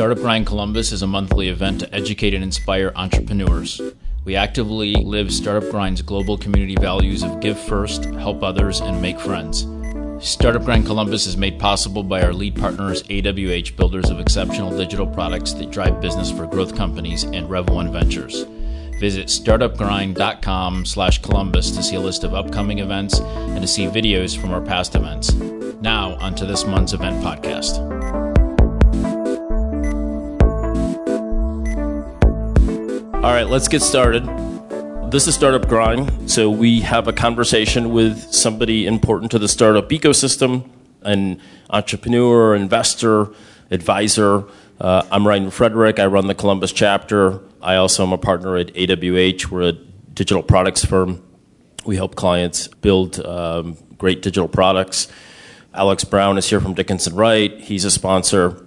Startup Grind Columbus is a monthly event to educate and inspire entrepreneurs. We actively live Startup Grind's global community values of give first, help others, and make friends. Startup Grind Columbus is made possible by our lead partners, AWH, builders of exceptional digital products that drive business for growth companies, and Rev1 Ventures. Visit startupgrind.com slash Columbus to see a list of upcoming events and to see videos from our past events. Now, onto this month's event podcast. All right, let's get started. This is Startup Grind. So, we have a conversation with somebody important to the startup ecosystem an entrepreneur, investor, advisor. Uh, I'm Ryan Frederick. I run the Columbus chapter. I also am a partner at AWH. We're a digital products firm. We help clients build um, great digital products. Alex Brown is here from Dickinson Wright. He's a sponsor.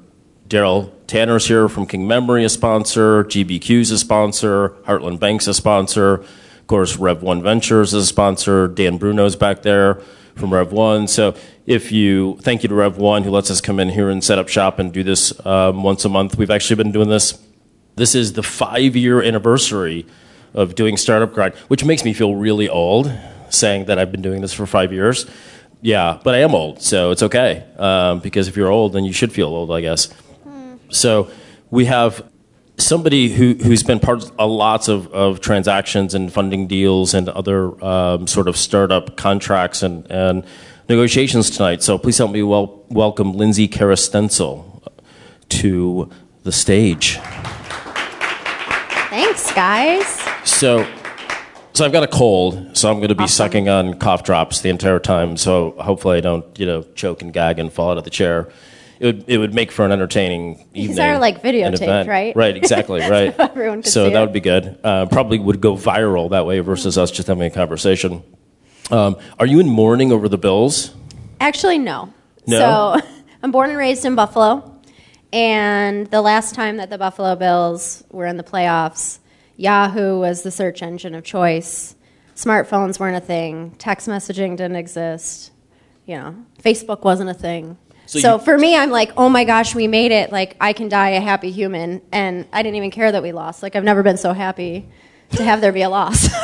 Daryl Tanner is here from King Memory, a sponsor. GBQ's a sponsor. Heartland Bank's a sponsor. Of course, Rev1 Ventures is a sponsor. Dan Bruno's back there from Rev1. So if you, thank you to Rev1 who lets us come in here and set up shop and do this um, once a month. We've actually been doing this. This is the five year anniversary of doing Startup Grind, which makes me feel really old saying that I've been doing this for five years. Yeah, but I am old, so it's okay. Um, because if you're old, then you should feel old, I guess. So we have somebody who, who's been part of lots of, of transactions and funding deals and other um, sort of startup contracts and, and negotiations tonight. So please help me wel- welcome Lindsay Karas Stencel to the stage. Thanks, guys. So, so I've got a cold, so I'm going to be sucking on cough drops the entire time. So hopefully I don't, you know, choke and gag and fall out of the chair. It would, it would make for an entertaining evening. These are like videotaped, right? Right, exactly, right. So everyone so that it. would be good. Uh, probably would go viral that way versus us just having a conversation. Um, are you in mourning over the Bills? Actually, no. No? So I'm born and raised in Buffalo. And the last time that the Buffalo Bills were in the playoffs, Yahoo was the search engine of choice. Smartphones weren't a thing. Text messaging didn't exist. You know, Facebook wasn't a thing. So So, you- for me, I'm like, oh my gosh, we made it. Like, I can die a happy human. And I didn't even care that we lost. Like, I've never been so happy to have there be a loss.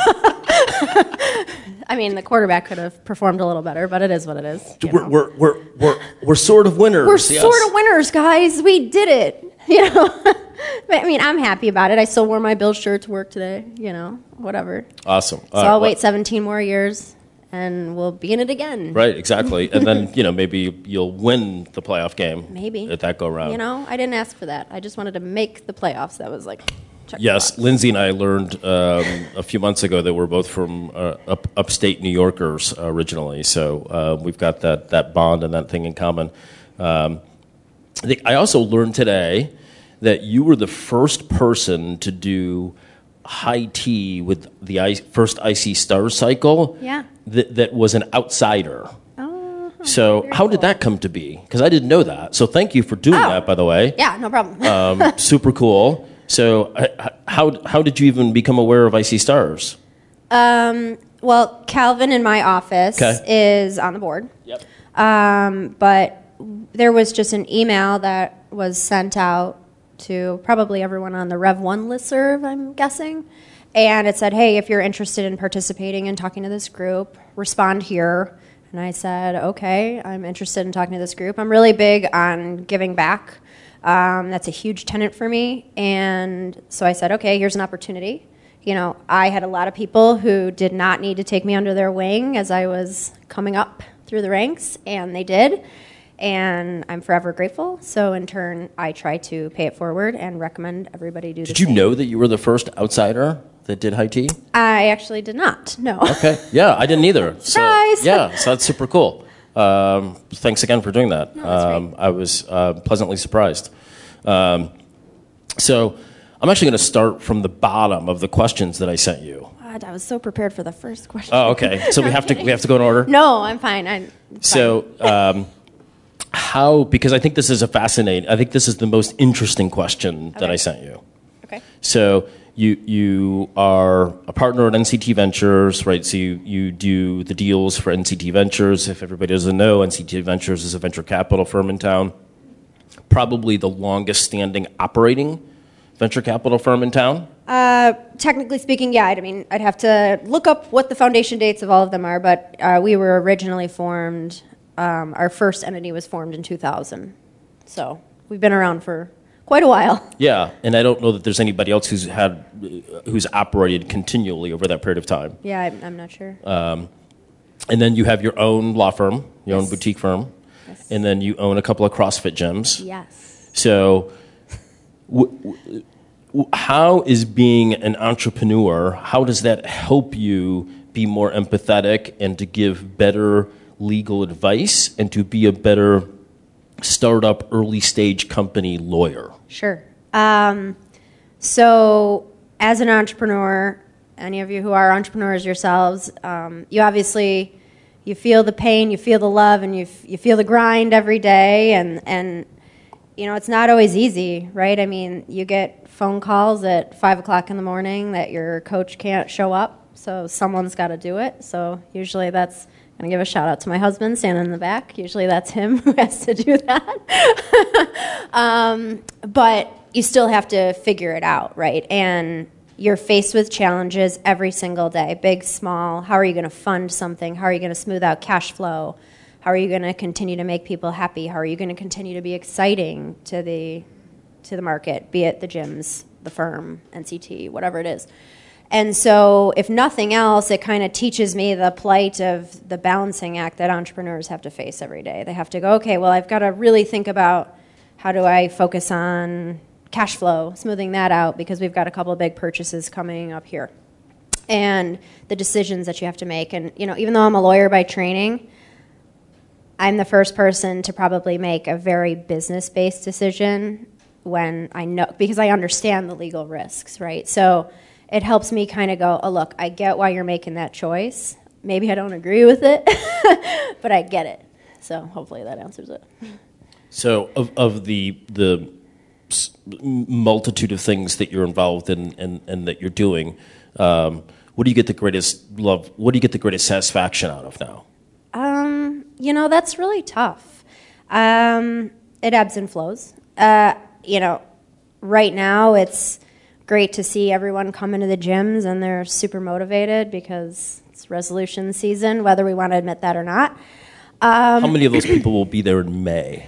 I mean, the quarterback could have performed a little better, but it is what it is. We're, we're, we're, we're, we're sort of winners. We're yes. sort of winners, guys. We did it. You know, I mean, I'm happy about it. I still wore my Bill shirt to work today. You know, whatever. Awesome. So I'll wait 17 more years, and we'll be in it again. Right, exactly. and then, you know, maybe you'll win the playoff game. Maybe. At that go round. You know, I didn't ask for that. I just wanted to make the playoffs. That was like, check Yes. Lindsay and I learned um, a few months ago that we're both from uh, up, upstate New Yorkers originally, so uh, we've got that, that bond and that thing in common. Um, I, think I also learned today that you were the first person to do high tea with the I, first IC Star cycle Yeah. that, that was an outsider. Oh, So, how did cool. that come to be? Because I didn't know that. So, thank you for doing Oh. that, by the way Yeah, no problem. um, super cool. So, h- h- how how did you even become aware of IC Stars? um, well, Calvin in my office Okay. is on the board. Yep. Um, but there was just an email that was sent out to probably everyone on the Rev1 listserv, I'm guessing, and it said, "Hey, if you're interested in participating and talking to this group, respond here." And I said, "Okay, I'm interested in talking to this group. I'm really big on giving back. Um, that's a huge tenant for me." And so I said, "Okay, here's an opportunity." You know, I had a lot of people who did not need to take me under their wing as I was coming up through the ranks, and they did. And I'm forever grateful. So, in turn, I try to pay it forward and recommend everybody do Did you same. know that you were the first outsider that did high tea? I actually did not. No. Okay. Yeah, I didn't either. So, Surprise! yeah, so that's super cool. Um, thanks again for doing that. No, um. I was uh, pleasantly surprised. Um, so, I'm actually going to start from the bottom of the questions that I sent you. God, I was so prepared for the first question. Oh, okay. So we have to we have to go in order. No, I'm fine. I'm it's So, um, how? Because I think this is a fascinating. I think this is the most interesting question that I sent you. okay. So you you are a partner at NCT Ventures, right? So you, you do the deals for NCT Ventures. If everybody doesn't know, NCT Ventures is a venture capital firm in town, probably the longest standing operating venture capital firm in town. Uh, technically speaking, yeah. I mean, I'd have to look up what the foundation dates of all of them are, but uh, we were originally formed. Um, our first entity was formed in 2000, so we've been around for quite a while. Yeah, and I don't know that there's anybody else who's had who's operated continually over that period of time. Yeah, I'm, I'm not sure. Um, and then you have your own law firm, your own boutique firm, Yes. and then you own a couple of CrossFit gyms. yes. So, w- w- how is being an entrepreneur? How does that help you be more empathetic and to give better legal advice and to be a better startup, early stage company lawyer? Sure. Um, so, as an entrepreneur, any of you who are entrepreneurs yourselves, um, you obviously you feel the pain, you feel the love, and you you feel the grind every day, and and you know it's not always easy, right? I mean, you get phone calls at five o'clock in the morning that your coach can't show up, so someone's got to do it. So usually that's. I'm gonna give a shout out to my husband standing in the back. Usually that's him who has to do that. um, but you still have to figure it out, right? And you're faced with challenges every single day, big, small. How are you going to fund something? How are you going to smooth out cash flow? How are you going to continue to make people happy? How are you going to continue to be exciting to the to the market, be it the gyms, the firm, NCT, whatever it is? And so, if nothing else, it kind of teaches me the plight of the balancing act that entrepreneurs have to face every day. They have to go, okay, well, I've got to really think about how do I focus on cash flow, smoothing that out because we've got a couple of big purchases coming up here. And the decisions that you have to make. And, you know, even though I'm a lawyer by training, I'm the first person to probably make a very business based decision when I know, because I understand the legal risks, right? So it helps me kind of go, oh, look, I get why you're making that choice. Maybe I don't agree with it, but I get it. So hopefully that answers it. So, of, of the the multitude of things that you're involved in and, and that you're doing, um, what do you get the greatest love? What do you get the greatest satisfaction out of now? Um, you know, that's really tough. Um, it ebbs and flows. Uh, you know, right now it's great to see everyone come into the gyms and they're super motivated because it's resolution season, whether we want to admit that or not. Um, How many of those people will be there in May?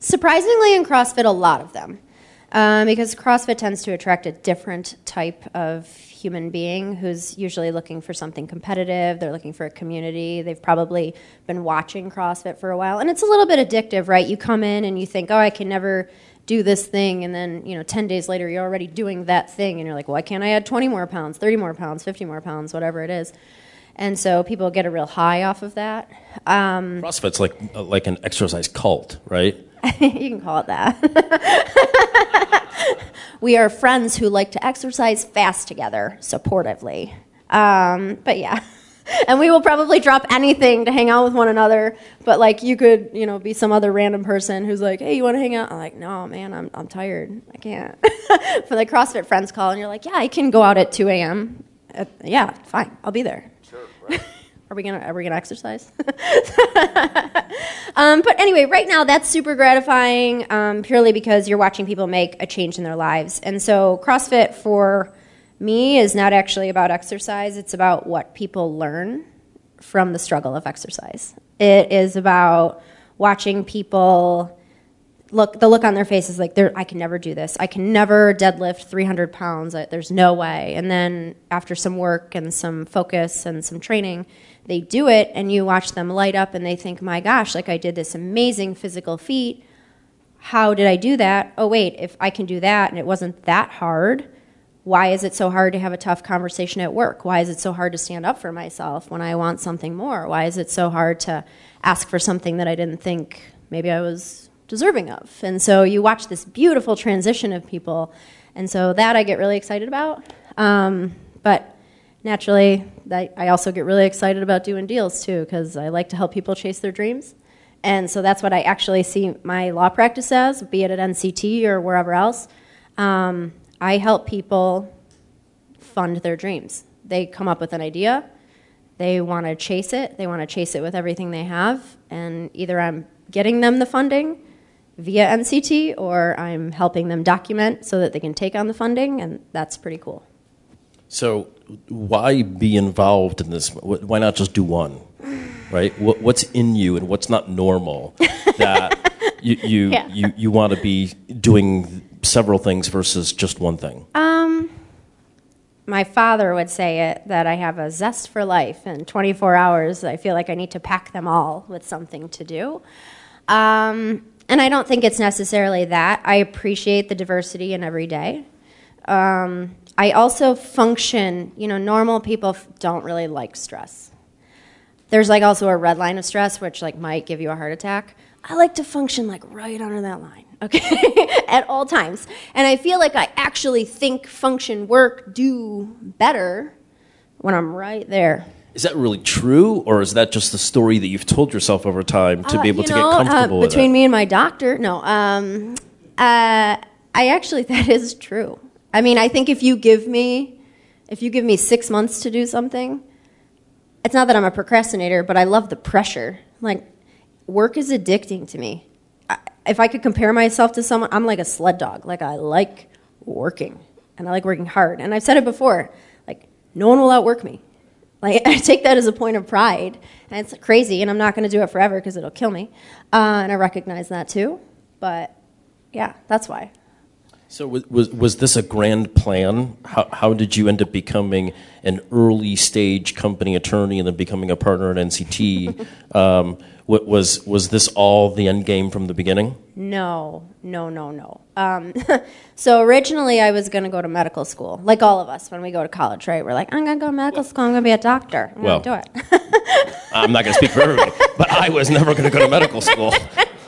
Surprisingly, in CrossFit, a lot of them. Um, because CrossFit tends to attract a different type of human being who's usually looking for something competitive. They're looking for a community. They've probably been watching CrossFit for a while. And it's a little bit addictive, right? You come in and you think, oh, I can never do this thing. And then, you know, 10 days later, you're already doing that thing. And you're like, why can't I add 20 more pounds, 30 more pounds, 50 more pounds, whatever it is? And so people get a real high off of that. Um, CrossFit's like uh, like an exercise cult, right? you can call it that. we are friends who like to exercise fast together, supportively. Um, but yeah. And we will probably drop anything to hang out with one another. But like you could, you know, be some other random person who's like, "Hey, you want to hang out?" I'm like, "No, man, I'm I'm tired. I can't." For the CrossFit friends call, and you're like, "Yeah, I can go out at 2 a.m. Uh, yeah, fine, I'll be there." Are we gonna Are we gonna exercise? um, but anyway, right now that's super gratifying, um, purely because you're watching people make a change in their lives. And so CrossFit for me is not actually about exercise; it's about what people learn from the struggle of exercise. It is about watching people look the look on their face is like i can never do this. I can never deadlift 300 pounds. There's no way. And then after some work and some focus and some training they do it and you watch them light up and they think my gosh like i did this amazing physical feat. How did i do that? Oh wait if i can do that and it wasn't that hard why is it so hard to have a tough conversation at work? Why is it so hard to stand up for myself when I want something more? Why is it so hard to ask for something that I didn't think maybe I was deserving of? And so you watch this beautiful transition of people, and so that I get really excited about. Um, but naturally, I also get really excited about doing deals too because I like to help people chase their dreams. And so that's what I actually see my law practice as, be it at NCT or wherever else. Um, I help people fund their dreams. They come up with an idea, they want to chase it, they want to chase it with everything they have, and either I'm getting them the funding via NCT or I'm helping them document so that they can take on the funding, and that's pretty cool. So, why be involved in this? Why not just do one? Right? What's in you and what's not normal that you you, yeah. you, you want to be doing several things versus just one thing? Um, my father would say it that I have a zest for life, and 24 hours, I feel like I need to pack them all with something to do. Um, and I don't think it's necessarily that. I appreciate the diversity in every day. Um, I also function, you know, normal people f- don't really like stress. There's like also a red line of stress, which like might give you a heart attack. I like to function like right under that line, okay, at all times. And I feel like I actually think, function, work, do better when I'm right there. Is that really true, or is that just the story that you've told yourself over time to uh, be able to know, get comfortable uh, with Between me and my doctor, no. Um, uh, I actually, that is true. I mean, I think if you give me, if you give me six months to do something, it's not that I'm a procrastinator, but I love the pressure. Like, work is addicting to me. If I could compare myself to someone, I'm like a sled dog. Like, I like working, and I like working hard. And I've said it before. Like, no one will outwork me. Like I take that as a point of pride, and it's crazy, and I'm not going to do it forever because it'll kill me, uh, and I recognize that too. But yeah, that's why. So was, was, was this a grand plan? How, how did you end up becoming an early stage company attorney and then becoming a partner at NCT? um, was was this all the end game from the beginning? No, no, no, no. Um, so originally, I was going to go to medical school, like all of us when we go to college, right? We're like, I'm going to go to medical school. I'm going to be a doctor. I'm well, going to do it. I'm not going to speak for everybody, but I was never going to go to medical school.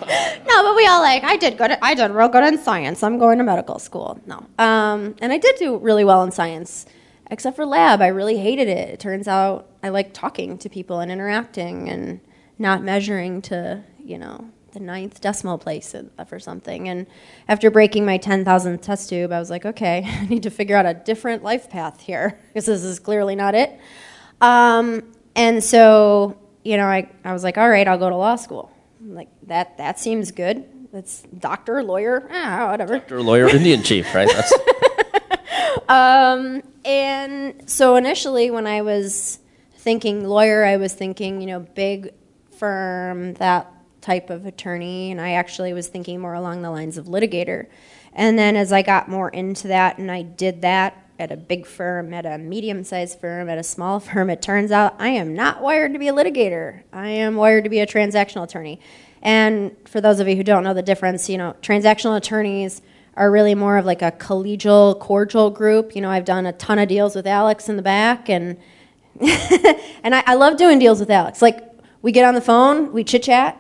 no, but we all like I did good. I did real good in science. I'm going to medical school. No, um, and I did do really well in science, except for lab. I really hated it. It turns out I like talking to people and interacting and not measuring to, you know, the ninth decimal place for something. And after breaking my 10,000th test tube, I was like, okay, I need to figure out a different life path here because this is clearly not it. Um, and so, you know, I, I was like, all right, I'll go to law school. I'm like, that, that seems good. That's doctor, lawyer, ah, whatever. Doctor, lawyer, Indian chief, right? That's... um, and so initially, when I was thinking lawyer, I was thinking, you know, big firm, that type of attorney, and I actually was thinking more along the lines of litigator. And then as I got more into that and I did that at a big firm, at a medium sized firm, at a small firm, it turns out I am not wired to be a litigator. I am wired to be a transactional attorney. And for those of you who don't know the difference, you know, transactional attorneys are really more of like a collegial, cordial group. You know, I've done a ton of deals with Alex in the back, and and I, I love doing deals with Alex. Like we get on the phone, we chit chat.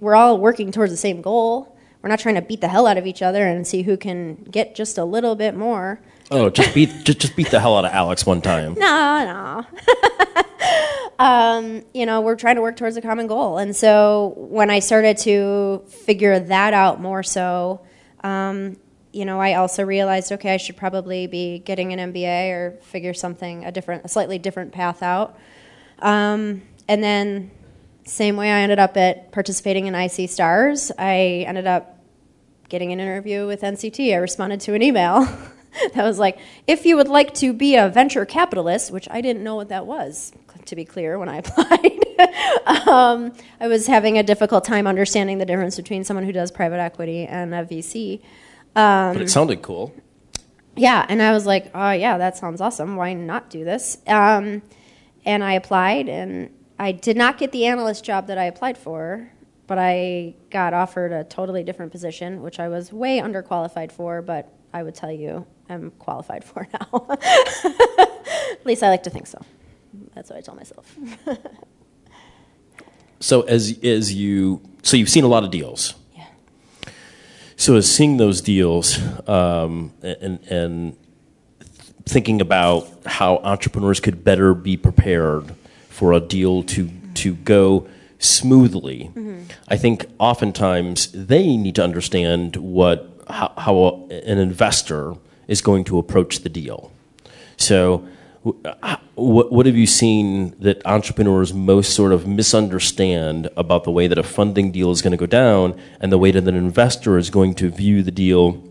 We're all working towards the same goal. We're not trying to beat the hell out of each other and see who can get just a little bit more. Oh, just beat just just beat the hell out of Alex one time. No, no. um, you know, we're trying to work towards a common goal, and so when I started to figure that out more, so um, you know, I also realized, okay, I should probably be getting an MBA or figure something a different, a slightly different path out. Um, and then same way I ended up at participating in IC Stars, I ended up getting an interview with NCT. I responded to an email that was like, if you would like to be a venture capitalist, which I didn't know what that was, to be clear, when I applied. um, I was having a difficult time understanding the difference between someone who does private equity and a VC. Um, but it sounded cool. Yeah, and I was like, oh, yeah, that sounds awesome. Why not do this? Um, and I applied, and I did not get the analyst job that I applied for, but I got offered a totally different position, which I was way underqualified for, but I would tell you I'm qualified for now. At least I like to think so. That's what I tell myself. so as as you so you've seen a lot of deals. Yeah. So as seeing those deals um, and and thinking about how entrepreneurs could better be prepared for a deal to to go smoothly. Mm-hmm. I think oftentimes they need to understand what how, how a, an investor is going to approach the deal. So, uh, what, what have you seen that entrepreneurs most sort of misunderstand about the way that a funding deal is going to go down and the way that an investor is going to view the deal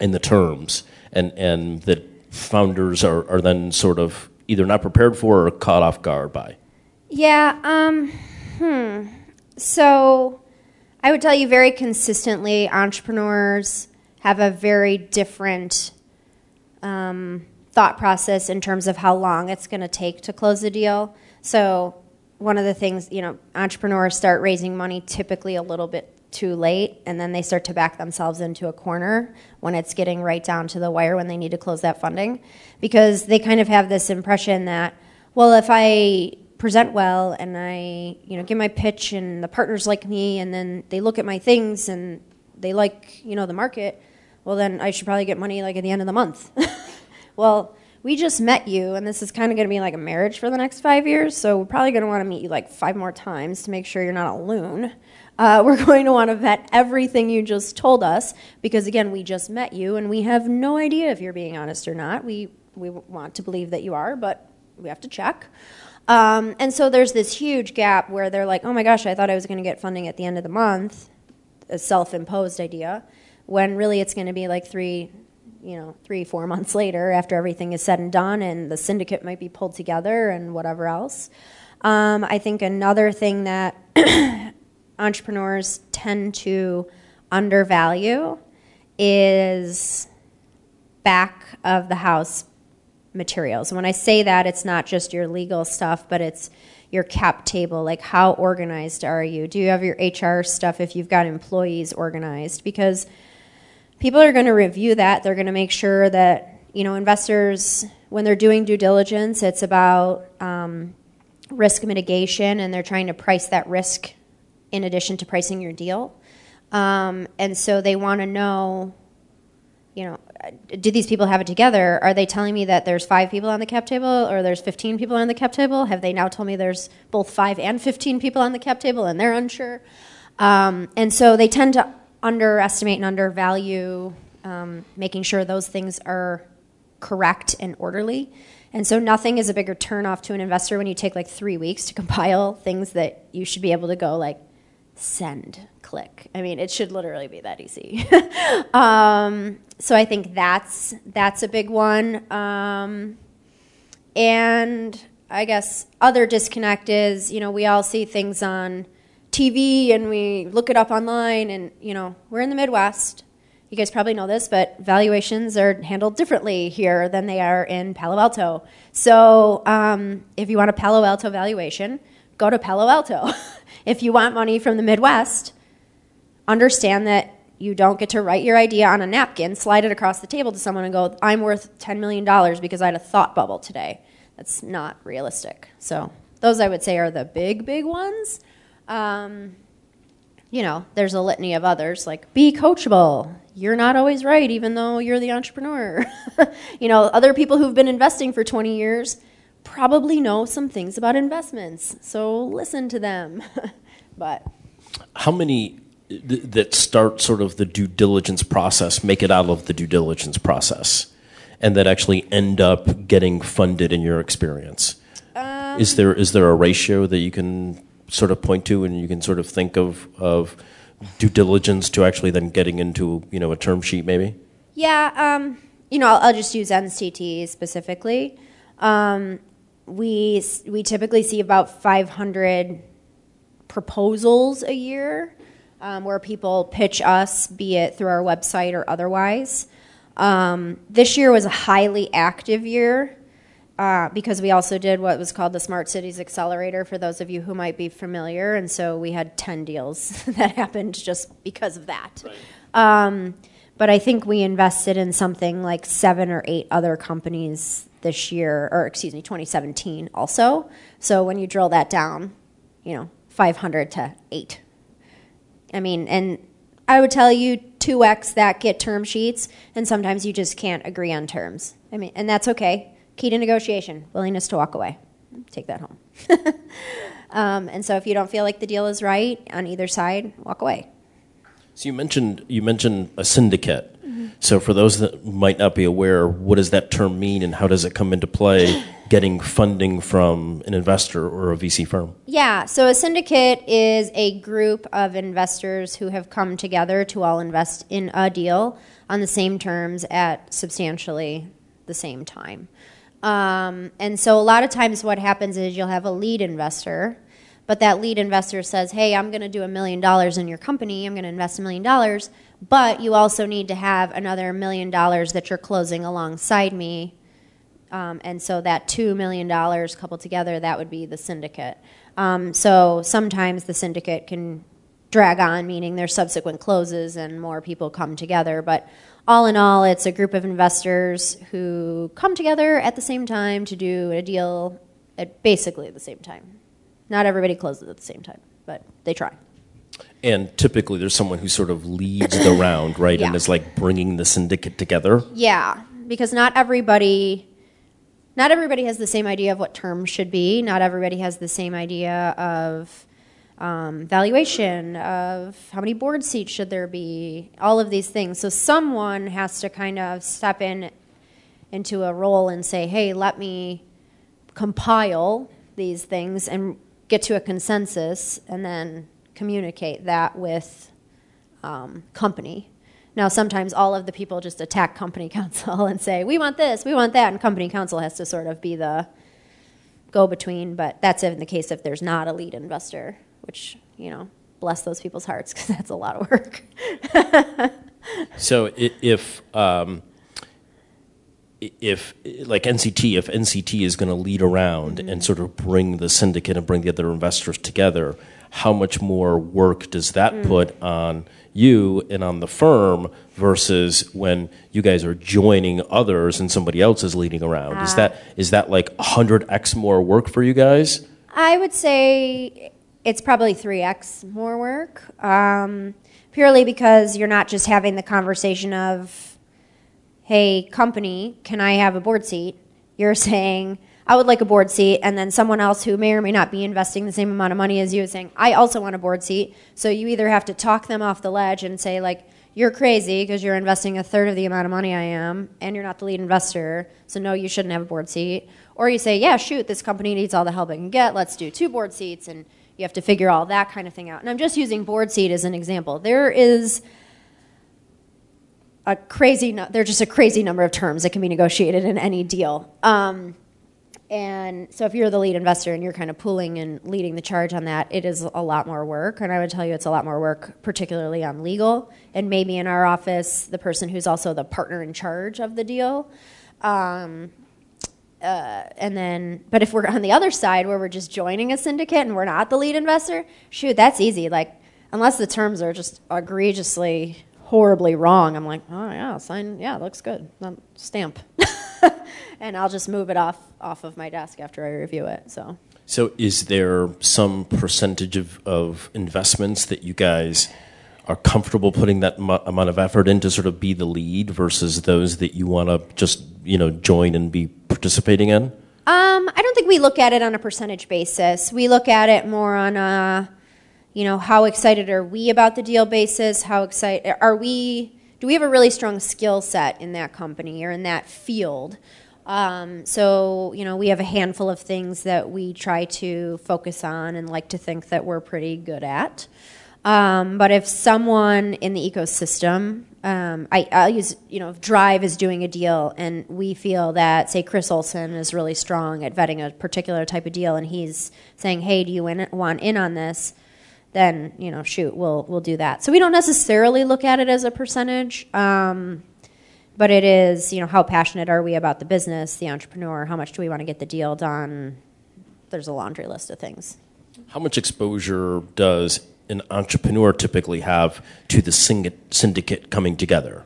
in the terms, and, and that founders are, are then sort of either not prepared for or caught off guard by? Yeah, um, hmm. So I would tell you very consistently entrepreneurs have a very different um, thought process in terms of how long it's going to take to close a deal. So, one of the things, you know, entrepreneurs start raising money typically a little bit too late, and then they start to back themselves into a corner when it's getting right down to the wire when they need to close that funding. Because they kind of have this impression that, well, if I present well and I, you know, give my pitch and the partners like me and then they look at my things and they like, you know, the market, well then I should probably get money like at the end of the month. well, we just met you and this is kind of going to be like a marriage for the next 5 years, so we're probably going to want to meet you like 5 more times to make sure you're not a loon. Uh, we're going to want to vet everything you just told us because again, we just met you and we have no idea if you're being honest or not. We we want to believe that you are, but we have to check. Um, and so there's this huge gap where they're like, oh my gosh, I thought I was going to get funding at the end of the month, a self imposed idea, when really it's going to be like three, you know, three, four months later after everything is said and done and the syndicate might be pulled together and whatever else. Um, I think another thing that entrepreneurs tend to undervalue is back of the house materials. When I say that, it's not just your legal stuff, but it's your cap table. Like, how organized are you? Do you have your HR stuff if you've got employees organized? Because people are going to review that. They're going to make sure that, you know, investors, when they're doing due diligence, it's about um, risk mitigation and they're trying to price that risk in addition to pricing your deal. Um, and so they want to know, you know, do these people have it together? Are they telling me that there's five people on the cap table or there's 15 people on the cap table? Have they now told me there's both five and 15 people on the cap table and they're unsure? Um, and so they tend to underestimate and undervalue um, making sure those things are correct and orderly. And so nothing is a bigger turnoff to an investor when you take like three weeks to compile things that you should be able to go like send click. I mean, it should literally be that easy. um, so I think that's that's a big one. Um, and I guess other disconnect is, you know, we all see things on TV and we look it up online, and you know, we're in the Midwest. You guys probably know this, but valuations are handled differently here than they are in Palo Alto. So, um, if you want a Palo Alto valuation, go to Palo Alto. if you want money from the Midwest, understand that you don't get to write your idea on a napkin, slide it across the table to someone, and go, I'm worth $10 million because I had a thought bubble today. That's not realistic. So, those I would say are the big, big ones. Um, you know, there's a litany of others like be coachable. You're not always right, even though you're the entrepreneur. you know, other people who've been investing for 20 years probably know some things about investments. So listen to them. but how many th- that start sort of the due diligence process make it out of the due diligence process and that actually end up getting funded in your experience? Um, is there is there a ratio that you can sort of point to and you can sort of think of of due diligence to actually then getting into you know a term sheet maybe? Yeah, um, you know, I'll, I'll, just use NCT specifically. Um, we we typically see about 500 proposals a year um, where people pitch us, be it through our website or otherwise. Um, this year was a highly active year uh, because we also did what was called the Smart Cities Accelerator for those of you who might be familiar. And so we had 10 deals that happened just because of that. Right. Um, but I think we invested in something like seven or eight other companies this year, or excuse me, 2017 also. So when you drill that down, you know, 500 to 8. I mean, and I would tell you 2x that get term sheets, and sometimes you just can't agree on terms. I mean, and that's okay. Key to negotiation, willingness to walk away. Take that home. um, and so if you don't feel like the deal is right on either side, walk away. So you mentioned you mentioned a syndicate. Mm-hmm. So, for those that might not be aware, what does that term mean and how does it come into play getting funding from an investor or a VC firm? Yeah, so a syndicate is a group of investors who have come together to all invest in a deal on the same terms at substantially the same time. Um, and so a lot of times what happens is you'll have a lead investor, but that lead investor says, hey, I'm going to do a million dollars in your company, I'm going to invest a million dollars, but you also need to have another million dollars that you're closing alongside me. Um, and so that $2 million coupled together, that would be the syndicate. Um, so sometimes the syndicate can drag on, meaning there's subsequent closes and more people come together. But all in all, it's a group of investors who come together at the same time to do a deal at basically the same time. Not everybody closes at the same time, but they try. And typically, there's someone who sort of leads the round, right? Yeah. And is like bringing the syndicate together. Yeah, because not everybody not everybody has the same idea of what terms should be. Not everybody has the same idea of um, valuation, of how many board seats should there be, all of these things. So someone has to kind of step in into a role and say, hey, let me compile these things and get to a consensus and then communicate that with um, company. Now, sometimes all of the people just attack company counsel and say, we want this, we want that, and company counsel has to sort of be the go between, but that's in the case if there's not a lead investor, which, you know, bless those people's hearts because that's a lot of work. So if um, if like NCT, if NCT is going to lead around and mm-hmm. sort of bring the syndicate and bring the other investors together, how much more work does that mm. put on you and on the firm versus when you guys are joining others and somebody else is leading around? Is uh. that is that like hundred x more work for you guys? I would say it's probably 3x more work, um, purely because you're not just having the conversation of, hey, company, can I have a board seat? You're saying, I would like a board seat, and then someone else who may or may not be investing the same amount of money as you is saying, I also want a board seat. So you either have to talk them off the ledge and say, like, you're crazy because you're investing a third of the amount of money I am, and you're not the lead investor, so no, you shouldn't have a board seat. Or you say, yeah, shoot, this company needs all the help it can get. Let's do two board seats, and you have to figure all that kind of thing out. And I'm just using board seat as an example. There is a crazy, no- there's just a crazy number of terms that can be negotiated in any deal. Um, and so if you're the lead investor and you're kind of pulling and leading the charge on that, it is a lot more work. And I would tell you it's a lot more work, particularly on legal. And maybe in our office, the person who's also the partner in charge of the deal. Um, uh, and then, but if we're on the other side where we're just joining a syndicate and we're not the lead investor, shoot, that's easy. Like, unless the terms are just egregiously, horribly wrong, I'm like, oh yeah, sign, yeah, looks good, Um, stamp, and I'll just move it off off of my desk after I review it. So, So, is there some percentage of, of investments that you guys are comfortable putting that mu- amount of effort in to sort of be the lead versus those that you want to just you know join and be participating in? Um, I don't think we look at it on a percentage basis. We look at it more on a, you know, how excited are we about the deal basis? How excited are we? Do we have a really strong skill set in that company or in that field? Um, so, you know, we have a handful of things that we try to focus on and like to think that we're pretty good at. Um, but if someone in the ecosystem, um, I, I'll use, you know, if Drive is doing a deal and we feel that, say, Chris Olsen is really strong at vetting a particular type of deal and he's saying, hey, do you in, want in on this? Then, you know, shoot, we'll, we'll do that. So we don't necessarily look at it as a percentage. Um, but it is, you know, how passionate are we about the business, the entrepreneur? How much do we want to get the deal done? There's a laundry list of things. How much exposure does an entrepreneur typically have to the syndicate, coming together?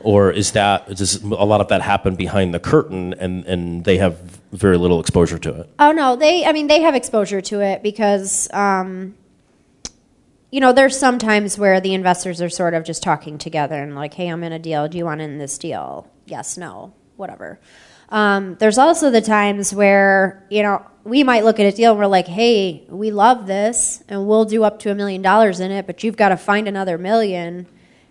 Or is that does a lot of that happen behind the curtain and, and they have very little exposure to it? Oh no, they. I mean, they have exposure to it because, um, you know, there's some times where the investors are sort of just talking together and like, "Hey, I'm in a deal. Do you want in this deal? Yes, no, whatever." Um, there's also the times where you know we might look at a deal and we're like, "Hey, we love this, and we'll do up to a million dollars in it, but you've got to find another million,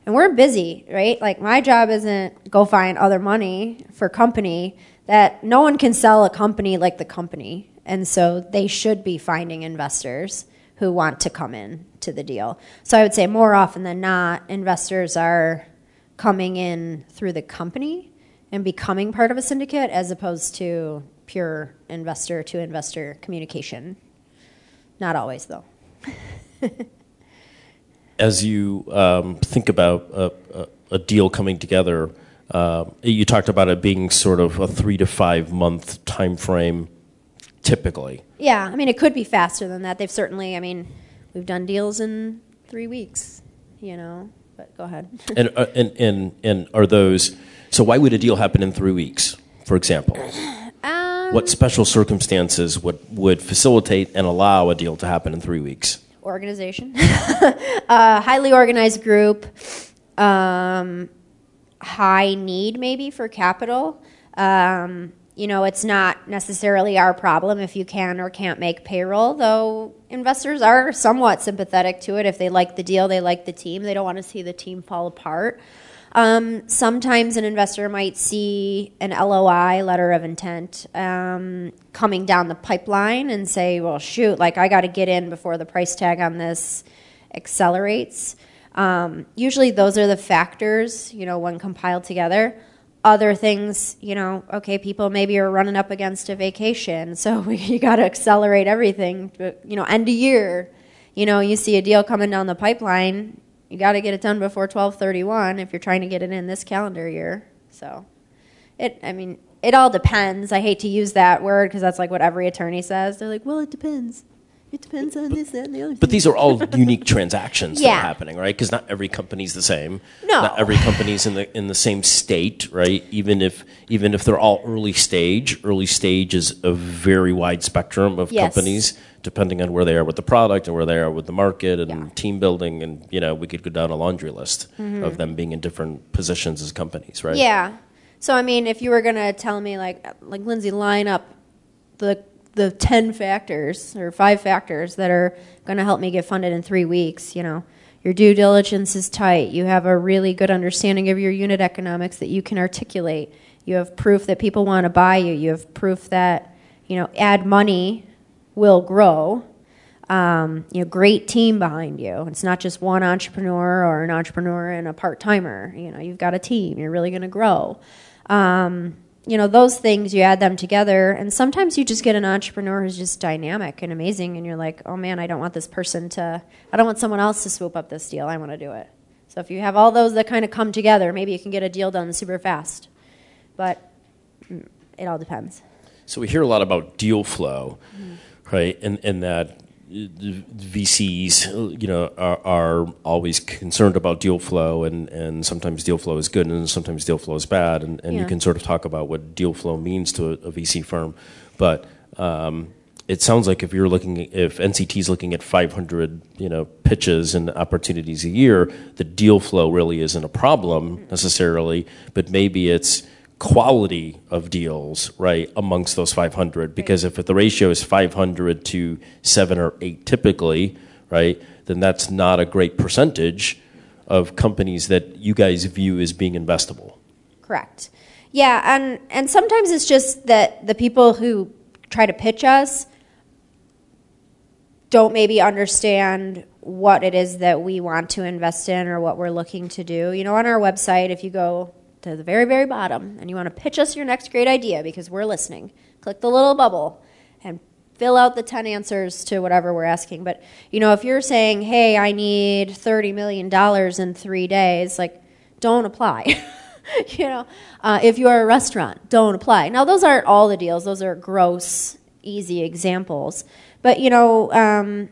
and we're busy, right? Like my job isn't go find other money for company that no one can sell a company like the company. And so they should be finding investors who want to come in to the deal. So I would say more often than not, investors are coming in through the company and becoming part of a syndicate as opposed to pure investor to investor communication. Not always, though. As you um, think about a, a, a, deal coming together, uh, you talked about it being sort of a three to five month time frame, typically. Yeah, I mean, it could be faster than that. They've certainly, I mean, we've done deals in three weeks, you know. But go ahead. and, uh, and and and are those? So why would a deal happen in three weeks, for example? Um, what special circumstances would, would facilitate and allow a deal to happen in three weeks? Organization, uh, highly organized group, um, high need maybe for capital. Um, you know, it's not necessarily our problem if you can or can't make payroll, though investors are somewhat sympathetic to it. If they like the deal, they like the team, they don't want to see the team fall apart. Um, sometimes an investor might see an LOI, letter of intent, um, coming down the pipeline and say, well, shoot, like I got to get in before the price tag on this accelerates. Um, usually those are the factors, you know, when compiled together. Other things, you know, okay, people maybe are running up against a vacation, so we, you got to accelerate everything. You know, end of year, you know, you see a deal coming down the pipeline, you got to get it done before 1231 if you're trying to get it in this calendar year. So, it, I mean, it all depends. I hate to use that word because that's like what every attorney says. They're like, well, it depends. It depends on this, and the other. But these are all unique transactions yeah. that are happening, right? Because not every company's the same. No. Not every company's in the in the same state, right? Even if even if they're all early stage, early stage is a very wide spectrum of yes. companies depending on where they are with the product and where they are with the market and yeah. team building and you know we could go down a laundry list mm-hmm. of them being in different positions as companies right yeah so i mean if you were going to tell me like like lindsay line up the the 10 factors or five factors that are going to help me get funded in three weeks you know your due diligence is tight you have a really good understanding of your unit economics that you can articulate you have proof that people want to buy you you have proof that you know add money will grow. Um, you know, great team behind you. It's not just one entrepreneur or an entrepreneur and a part timer. You know, you've got a team. You're really going to grow. Um, you know, those things you add them together, and sometimes you just get an entrepreneur who's just dynamic and amazing, and you're like, oh man, I don't want this person to. I don't want someone else to swoop up this deal. I want to do it. So if you have all those that kind of come together, maybe you can get a deal done super fast. But mm, it all depends. So we hear a lot about deal flow. Mm-hmm right? And and that VCs, you know, are, are, always concerned about deal flow, and, and sometimes deal flow is good, and sometimes deal flow is bad, and, and yeah. you can sort of talk about what deal flow means to a, a VC firm, but um, it sounds like if you're looking, if NCT is looking at 500, you know, pitches and opportunities a year, the deal flow really isn't a problem necessarily, but maybe it's quality of deals, right, amongst those 500. Because if the ratio is 500 to seven or eight typically, right, then that's not a great percentage of companies that you guys view as being investable. Correct. Yeah, and and sometimes it's just that the people who try to pitch us don't maybe understand what it is that we want to invest in or what we're looking to do. You know, on our website, if you go to the very, very bottom and you want to pitch us your next great idea because we're listening, click the little bubble and fill out the 10 answers to whatever we're asking. But, you know, if you're saying, hey, I need $30 million in three days, like, don't apply. you know, uh, if you're a restaurant, don't apply. Now, those aren't all the deals, those are gross, easy examples. But, you know, um,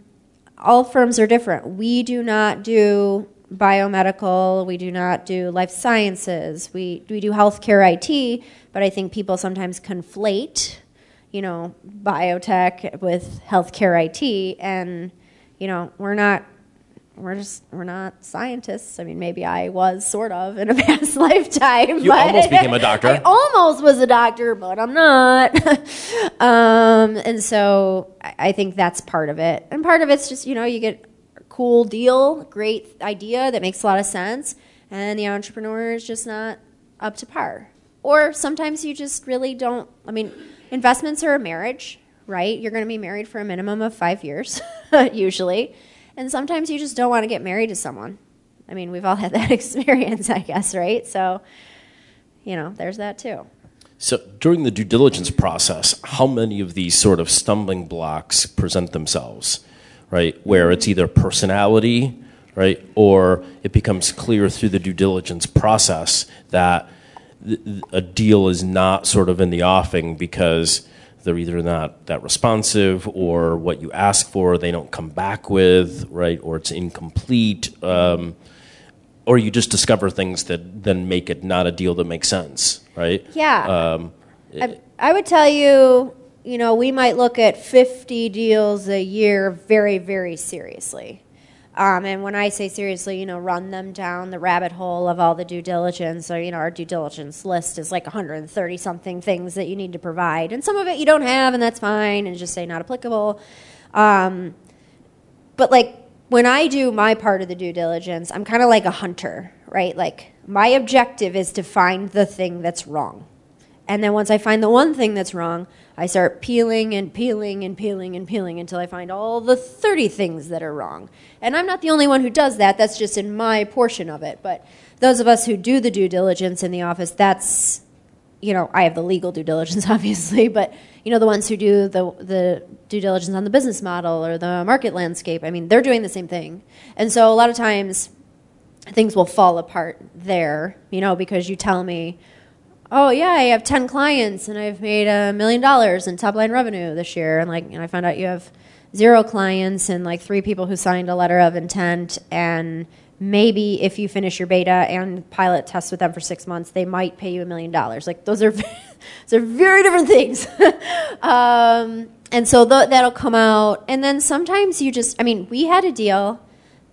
all firms are different. We do not do biomedical, we do not do life sciences, we, we do healthcare IT, but I think people sometimes conflate, you know, biotech with healthcare IT, and, you know, we're not. We're just we're not scientists. I mean, maybe I was sort of in a past lifetime. You almost became a doctor. I almost was a doctor, but I'm not. um, and so I think that's part of it. And part of it's just you know you get cool deal, great idea that makes a lot of sense. and the entrepreneur is just not up to par. Or sometimes you just really don't. I mean, investments are a marriage, right? You're going to be married for a minimum of five years, usually. And sometimes you just don't want to get married to someone. I mean, we've all had that experience, I guess, right? So, you know, there's that too. So during the due diligence process, how many of these sort of stumbling blocks present themselves, right? Where it's either personality, right, or it becomes clear through the due diligence process that a deal is not sort of in the offing because they're either not that responsive or what you ask for they don't come back with, right, or it's incomplete. Um, or you just discover things that then make it not a deal that makes sense, right? Yeah. Um, I, I would tell you, you know, we might look at 50 deals a year very, very seriously. Um, and when I say seriously, you know, run them down the rabbit hole of all the due diligence, or, you know, our due diligence list is like 130 something things that you need to provide. And some of it you don't have, and that's fine, and just say not applicable. Um, but like, when I do my part of the due diligence, I'm kind of like a hunter, right? Like my objective is to find the thing that's wrong. And then once I find the one thing that's wrong, I start peeling and peeling and peeling and peeling until I find all the 30 things that are wrong. And I'm not the only one who does that. That's just in my portion of it. But those of us who do the due diligence in the office, that's you know, I have the legal due diligence, obviously, but you know, the ones who do the the due diligence on the business model or the market landscape, I mean, they're doing the same thing, and so a lot of times things will fall apart there, you know, because you tell me, oh yeah, I have ten clients and I've made a million dollars in top line revenue this year, and like, and I found out you have zero clients and like three people who signed a letter of intent and maybe if you finish your beta and pilot test with them for six months, they might pay you a million dollars. Like those are those are very different things. um, and so th- that'll come out. And then sometimes you just, I mean, we had a deal.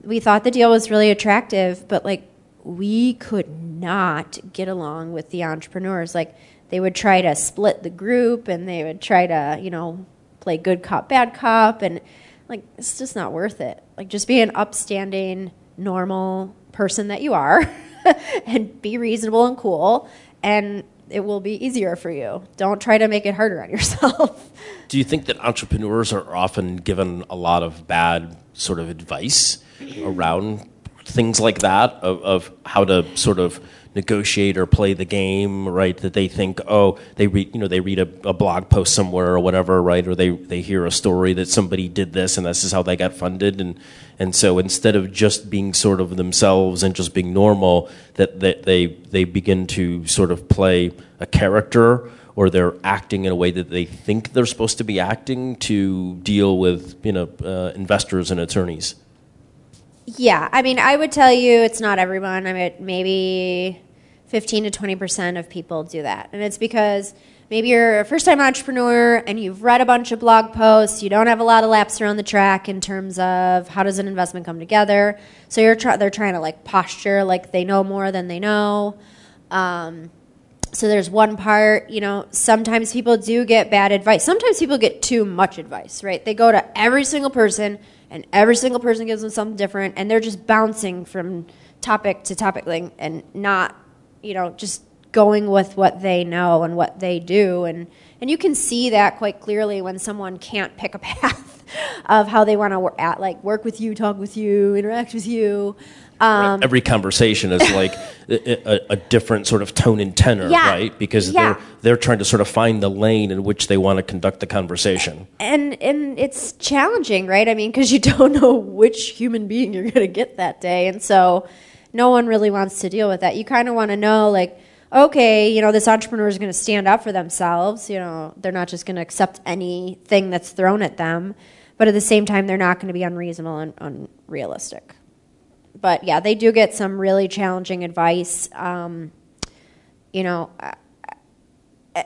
We thought the deal was really attractive, but like we could not get along with the entrepreneurs. Like they would try to split the group and they would try to, you know, play good cop, bad cop. And like, it's just not worth it. Like just be an upstanding, normal person that you are and be reasonable and cool and it will be easier for you. Don't try to make it harder on yourself. Do you think that entrepreneurs are often given a lot of bad sort of advice around things like that of, of how to sort of negotiate or play the game, right? That they think, oh, they read, you know, they read a, a, blog post somewhere or whatever, right? Or they, they hear a story that somebody did this and this is how they got funded, and and so instead of just being sort of themselves and just being normal, that, that they they begin to sort of play a character or they're acting in a way that they think they're supposed to be acting to deal with you know uh, investors and attorneys. Yeah, I mean, I would tell you it's not everyone. I mean, maybe 15 to 20% of people do that. And it's because maybe you're a first time entrepreneur and you've read a bunch of blog posts, you don't have a lot of laps around the track in terms of how does an investment come together. So you're they're trying to like posture like they know more than they know. Um, so there's one part, you know, sometimes people do get bad advice. Sometimes people get too much advice, right? They go to every single person and every single person gives them something different and they're just bouncing from topic to topic like, and not you know just going with what they know and what they do. And and you can see that quite clearly when someone can't pick a path of how they want to at like work with you talk with you interact with you um, Every conversation is like a, a, different sort of tone and tenor, yeah, right? Because yeah. they're they're trying to sort of find the lane in which they want to conduct the conversation. And and it's challenging, right? I mean, because you don't know which human being you're going to get that day, and so no one really wants to deal with that. You kind of want to know, like, okay, you know, this entrepreneur is going to stand up for themselves. You know, they're not just going to accept anything that's thrown at them, but at the same time, they're not going to be unreasonable and unrealistic but yeah, they do get some really challenging advice. Um, you know, uh,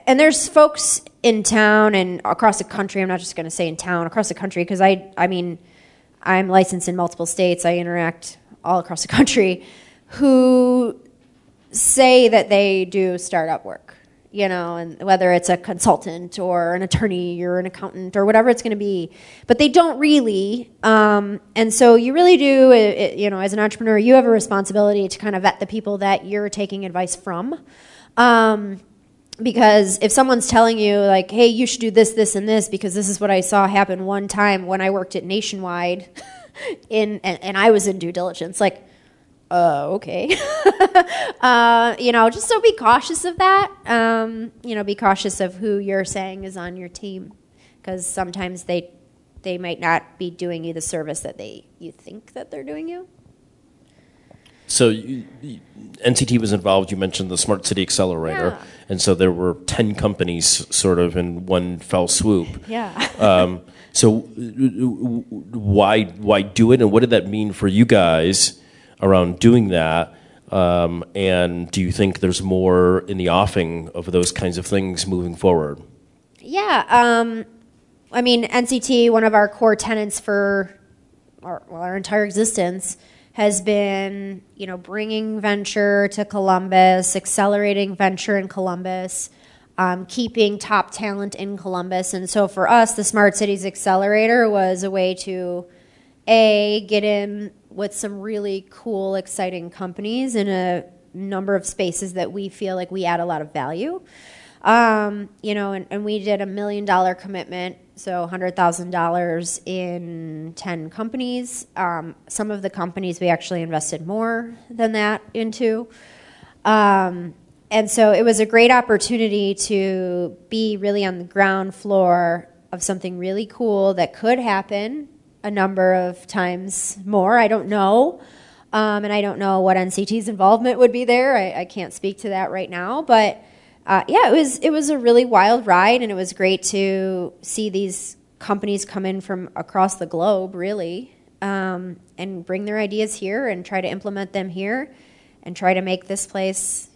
and there's folks in town and across the country. I'm not just going to say in town, across the country, because I, I mean, I'm licensed in multiple states. I interact all across the country, who say that they do startup work you know, and whether it's a consultant or an attorney or an accountant or whatever it's going to be, but they don't really. Um, and so you really do, it, it, you know, as an entrepreneur, you have a responsibility to kind of vet the people that you're taking advice from. Um, because if someone's telling you like hey you should do this this and this because this is what i saw happen one time when i worked at nationwide in and, and i was in due diligence like uh, okay. Uh, you know just so be cautious of that. Um, you know be cautious of who you're saying is on your team because sometimes they they might not be doing you the service that they you think that they're doing you. So you, you- NCT was involved. You mentioned the Smart City Accelerator, Yeah. and so there were ten companies sort of in one fell swoop. yeah. Um, so why why do it, and what did that mean for you guys around doing that? Um, and do you think there's more in the offing of those kinds of things moving forward? Yeah, um, I mean, NCT, one of our core tenants for our, well, our entire existence, has been, you know, bringing venture to Columbus, accelerating venture in Columbus, um, keeping top talent in Columbus. And so for us, the Smart Cities Accelerator was a way to, A, get in with some really cool, exciting companies in a number of spaces that we feel like we add a lot of value. Um, you know, and, and we did a million dollar commitment, so $100,000 in 10 companies. Um, some of the companies we actually invested more than that into. Um, and so it was a great opportunity to be really on the ground floor of something really cool that could happen a number of times more. I don't know. Um, and I don't know what NCT's involvement would be there. I, I can't speak to that right now. But uh, yeah, it was it was a really wild ride, and it was great to see these companies come in from across the globe, really, um, and bring their ideas here and try to implement them here, and try to make this place.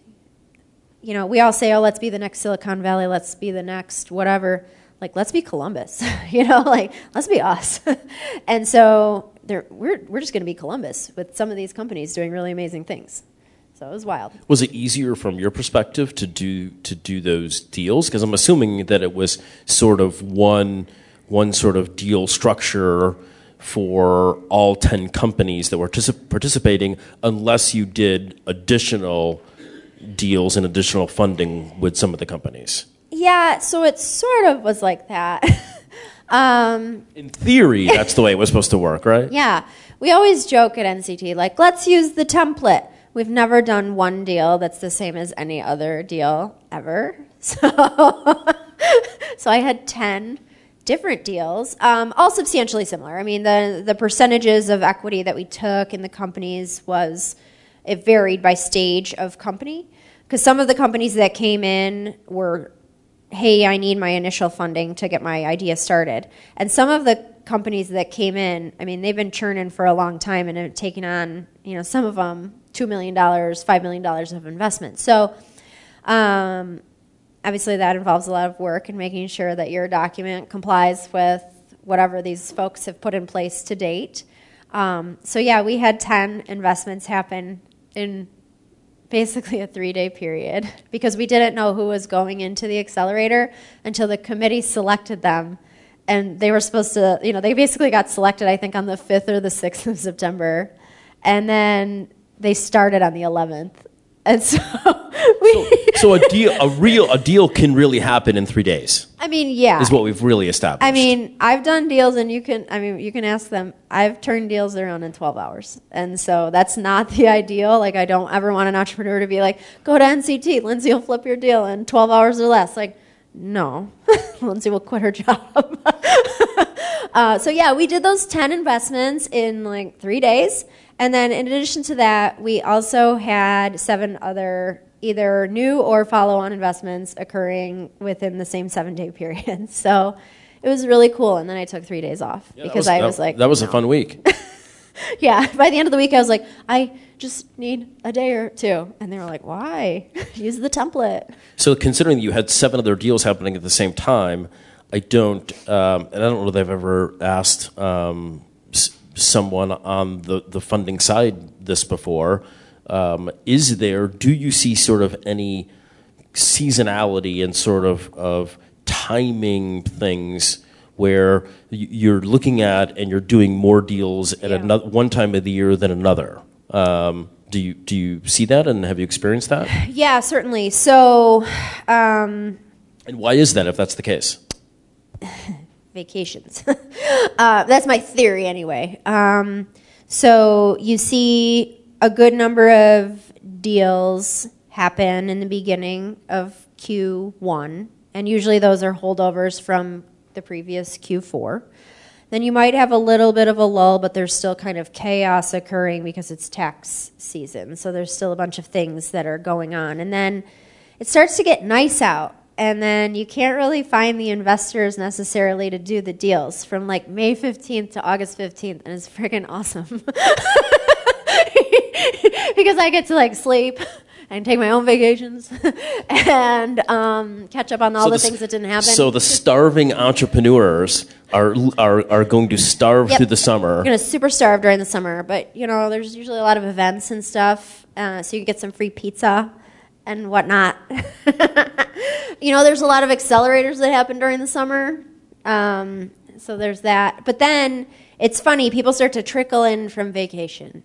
You know, we all say, "Oh, let's be the next Silicon Valley. Let's be the next whatever." Like, let's be Columbus. you know, like let's be us. and so we're we're just going to be Columbus with some of these companies doing really amazing things. So it was wild. Was it easier from your perspective to do to do those deals? Because I'm assuming that it was sort of one one sort of deal structure for all ten companies that were particip- participating, unless you did additional deals and additional funding with some of the companies. Yeah, so it sort of was like that. um, In theory, that's the way it was supposed to work, right? yeah, we always joke at NCT, like, let's use the template. We've never done one deal that's the same as any other deal ever. So, so I had 10 different deals, um, all substantially similar. I mean, the, the percentages of equity that we took in the companies was, it varied by stage of company. Because some of the companies that came in were hey, I need my initial funding to get my idea started. And some of the companies that came in, I mean, they've been churning for a long time and have taken on, you know, some of them $2 million, $5 million of investment. So, um, obviously, that involves a lot of work and making sure that your document complies with whatever these folks have put in place to date. Um, so, yeah, we had 10 investments happen in basically a three day period because we didn't know who was going into the accelerator until the committee selected them. And they were supposed to, you know, they basically got selected, I think, on the 5th or the 6th of September. And then they started on the 11th. And so we, So a deal, a real, a deal can really happen in three days. I mean, yeah. Is what we've really established. I mean, I've done deals, and you can. I mean, you can ask them. I've turned deals around in 12 hours, and so that's not the ideal. Like, I don't ever want an entrepreneur to be like, "Go to NCT, Lindsay will flip your deal in 12 hours or less." Like, no, Lindsay will quit her job. uh, so yeah, we did those 10 investments in like three days, and then in addition to that, we also had seven other either new or follow-on investments occurring within the same seven-day period. So it was really cool. And then I took three days off Yeah, that because I that- was like, that was a fun week. Yeah. By the end of the week, I was like, I just need a day or two, and they were like, Why? Use the template. So considering that you had seven other deals happening at the same time, I don't, um, and I don't know if I've ever asked um, someone on the, the funding side this before. Um, is there, do you see sort of any seasonality and sort of of timing things where you're looking at and you're doing more deals at Yeah. another one time of the year than another. Um, do you do you see that and have you experienced that? Yeah, certainly. So, um, And why is that if that's the case? vacations. uh, that's my theory, anyway. Um, so you see a good number of deals happen in the beginning of Q1, and usually those are holdovers from the previous Q4. Then you might have a little bit of a lull, but there's still kind of chaos occurring because it's tax season. So there's still a bunch of things that are going on. And then it starts to get nice out. And then you can't really find the investors necessarily to do the deals from like May 15th to August 15th. And it's freaking awesome. because I get to like sleep and take my own vacations and um, catch up on all So the s- things that didn't happen. So the starving entrepreneurs are are are going to starve Yep. through the summer. You're gonna super starve during the summer, but you know, there's usually a lot of events and stuff, uh, so you can get some free pizza and whatnot. you know, there's a lot of accelerators that happen during the summer, um, so there's that. But then it's funny, people start to trickle in from vacation.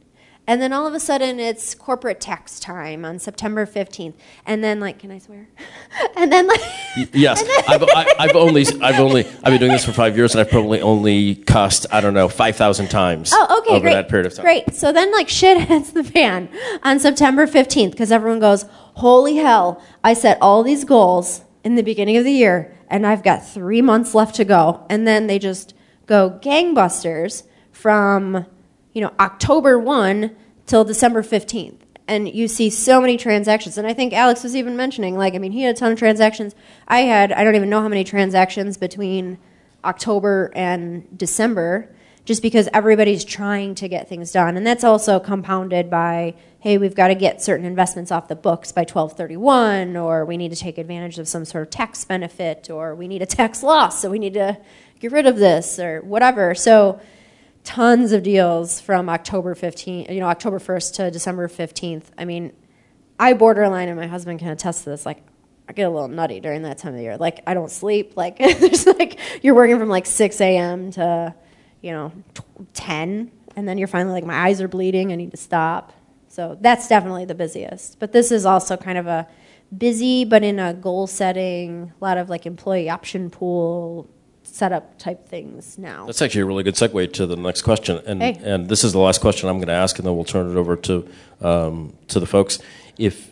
And then all of a sudden, it's corporate tax time on September 15th. And then, like, can I swear? and then, like, Yes, I've, I, I've only I've only I've been doing this for five years, and I've probably only cussed I don't know five thousand times. Oh, okay, over great. that period of time. Great. So then, like, shit hits the fan on September 15th because everyone goes, Holy hell, I set all these goals in the beginning of the year and I've got three months left to go. And then they just go gangbusters from, you know, October 1 till December 15th. And you see so many transactions. And I think Alex was even mentioning, like, I mean, he had a ton of transactions. I had, I don't even know how many transactions between October and December just because everybody's trying to get things done. And that's also compounded by, hey, we've got to get certain investments off the books by 1231, or we need to take advantage of some sort of tax benefit, or we need a tax loss, so we need to get rid of this, or whatever. So tons of deals from October 15th, you know, October 1st to December 15th. I mean, I borderline, and my husband can attest to this, like, I get a little nutty during that time of the year. Like, I don't sleep. Like, there's like, you're working from like 6 a.m. to, you know, tw- 10, and then you're finally like, my eyes are bleeding, I need to stop. So that's definitely the busiest. But this is also kind of a busy, but in a goal setting, a lot of like employee option pool setup type things now. That's actually a really good segue to the next question, and Hey. and this is the last question I'm going to ask, and then we'll turn it over to um, to the folks. If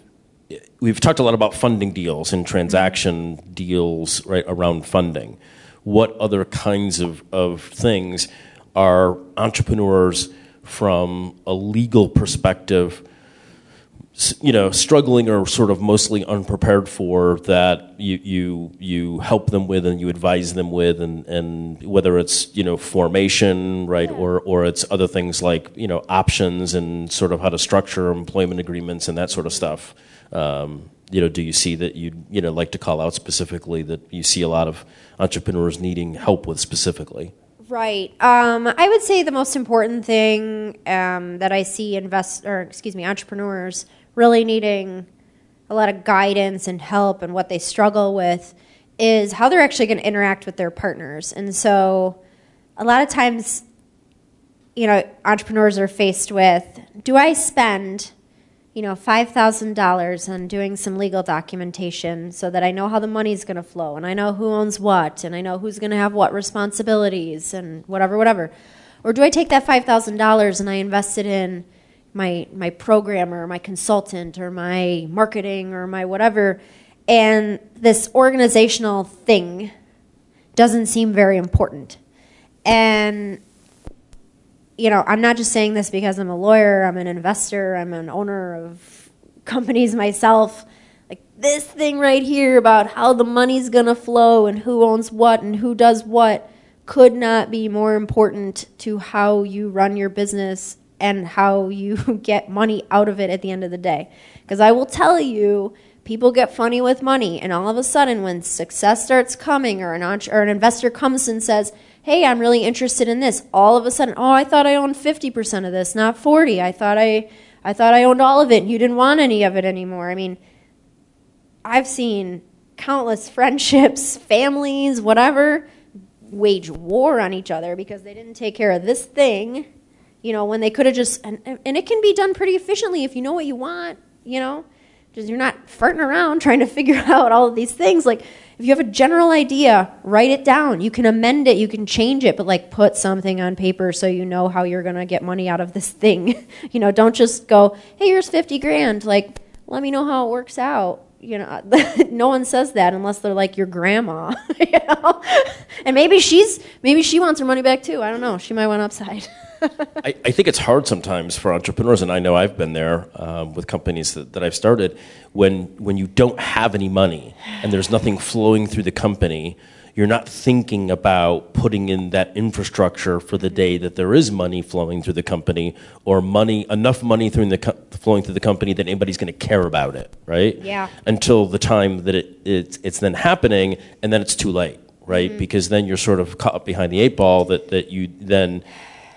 we've talked a lot about funding deals and transaction deals right around funding, what other kinds of, of things are entrepreneurs from a legal perspective you know, struggling or sort of mostly unprepared for that you you you help them with and you advise them with and and whether it's you know formation right or or it's other things like you know options and sort of how to structure employment agreements and that sort of stuff. Um, you know, do you see that you you know like to call out specifically that you see a lot of entrepreneurs needing help with specifically? Right. Um, I would say the most important thing um, that I see invest or excuse me entrepreneurs really needing a lot of guidance and help and what they struggle with is how they're actually going to interact with their partners. And so, a lot of times, you know, entrepreneurs are faced with: Do I spend you know, $5,000 on doing some legal documentation so that I know how the money's going to flow and I know who owns what and I know who's going to have what responsibilities and whatever, whatever. Or do I take that $5,000 and I invest it in my, my programmer, or my consultant, or my marketing, or my whatever, and this organizational thing doesn't seem very important. And you know, I'm not just saying this because I'm a lawyer, I'm an investor, I'm an owner of companies myself. Like this thing right here about how the money's going to flow and who owns what and who does what could not be more important to how you run your business and how you get money out of it at the end of the day. Because I will tell you, people get funny with money, and all of a sudden, when success starts coming, or an or an investor comes and says, "Hey, I'm really interested in this," all of a sudden, "Oh, I thought I owned 50% of this, not 40. I thought I, I thought I owned all of it, and you didn't want any of it anymore." I mean, I've seen countless friendships, families, whatever, wage war on each other because they didn't take care of this thing, you know, when they could have just, and, and it can be done pretty efficiently if you know what you want, you know, just you're not farting around trying to figure out all of these things. Like, if you have a general idea, write it down. You can amend it, you can change it, but like put something on paper so you know how you're going to get money out of this thing. you know, don't just go, hey, here's 50 grand. Like, let me know how it works out. You know, no one says that unless they're like your grandma. you know? And maybe she's, maybe she wants her money back too. I don't know. She might want upside. I, I, think it's hard sometimes for entrepreneurs, and I know I've been there um, with companies that, that I've started, when, when you don't have any money and there's nothing flowing through the company, you're not thinking about putting in that infrastructure for the day that there is money flowing through the company or money enough money through the co- flowing through the company that anybody's going to care about it, right? Yeah. Until the time that it, it's, it's then happening, and then it's too late, right? Mm-hmm. Because then you're sort of caught up behind the eight ball that, that you then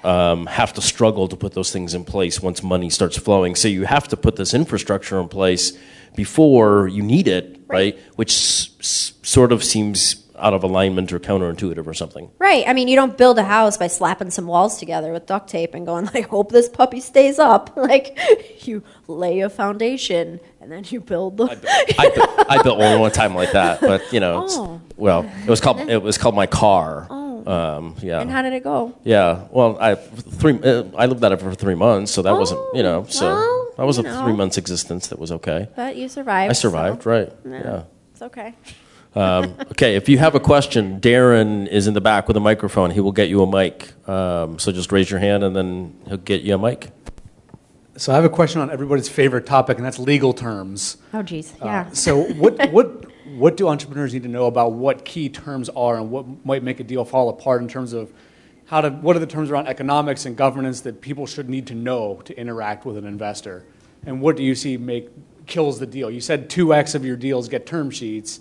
um, have to struggle to put those things in place once money starts flowing. So you have to put this infrastructure in place before you need it, right? right? Which s- sort of seems out of alignment or counterintuitive or something. Right. I mean, you don't build a house by slapping some walls together with duct tape and going, I hope this puppy stays up. Like, you lay a foundation and then you build the. I, I, built, I built one one time like that, but you know, oh. well, it was called it was called my car. Oh. Um, yeah. And how did it go? Yeah. Well, I three. Uh, I lived at it for three months, so that oh, wasn't you know. So well, that was a know. three months existence that was okay. But you survived. I survived. So. Right. Yeah. It's okay. Um, okay, if you have a question, Darren is in the back with a microphone. He will get you a mic. Um, so just raise your hand and then he'll get you a mic. So I have a question on everybody's favorite topic, and that's legal terms. Oh, geez, uh, yeah. Uh, so what what what do entrepreneurs need to know about what key terms are and what might make a deal fall apart in terms of how to what are the terms around economics and governance that people should need to know to interact with an investor, and what do you see make kills the deal? You said two x of your deals get term sheets.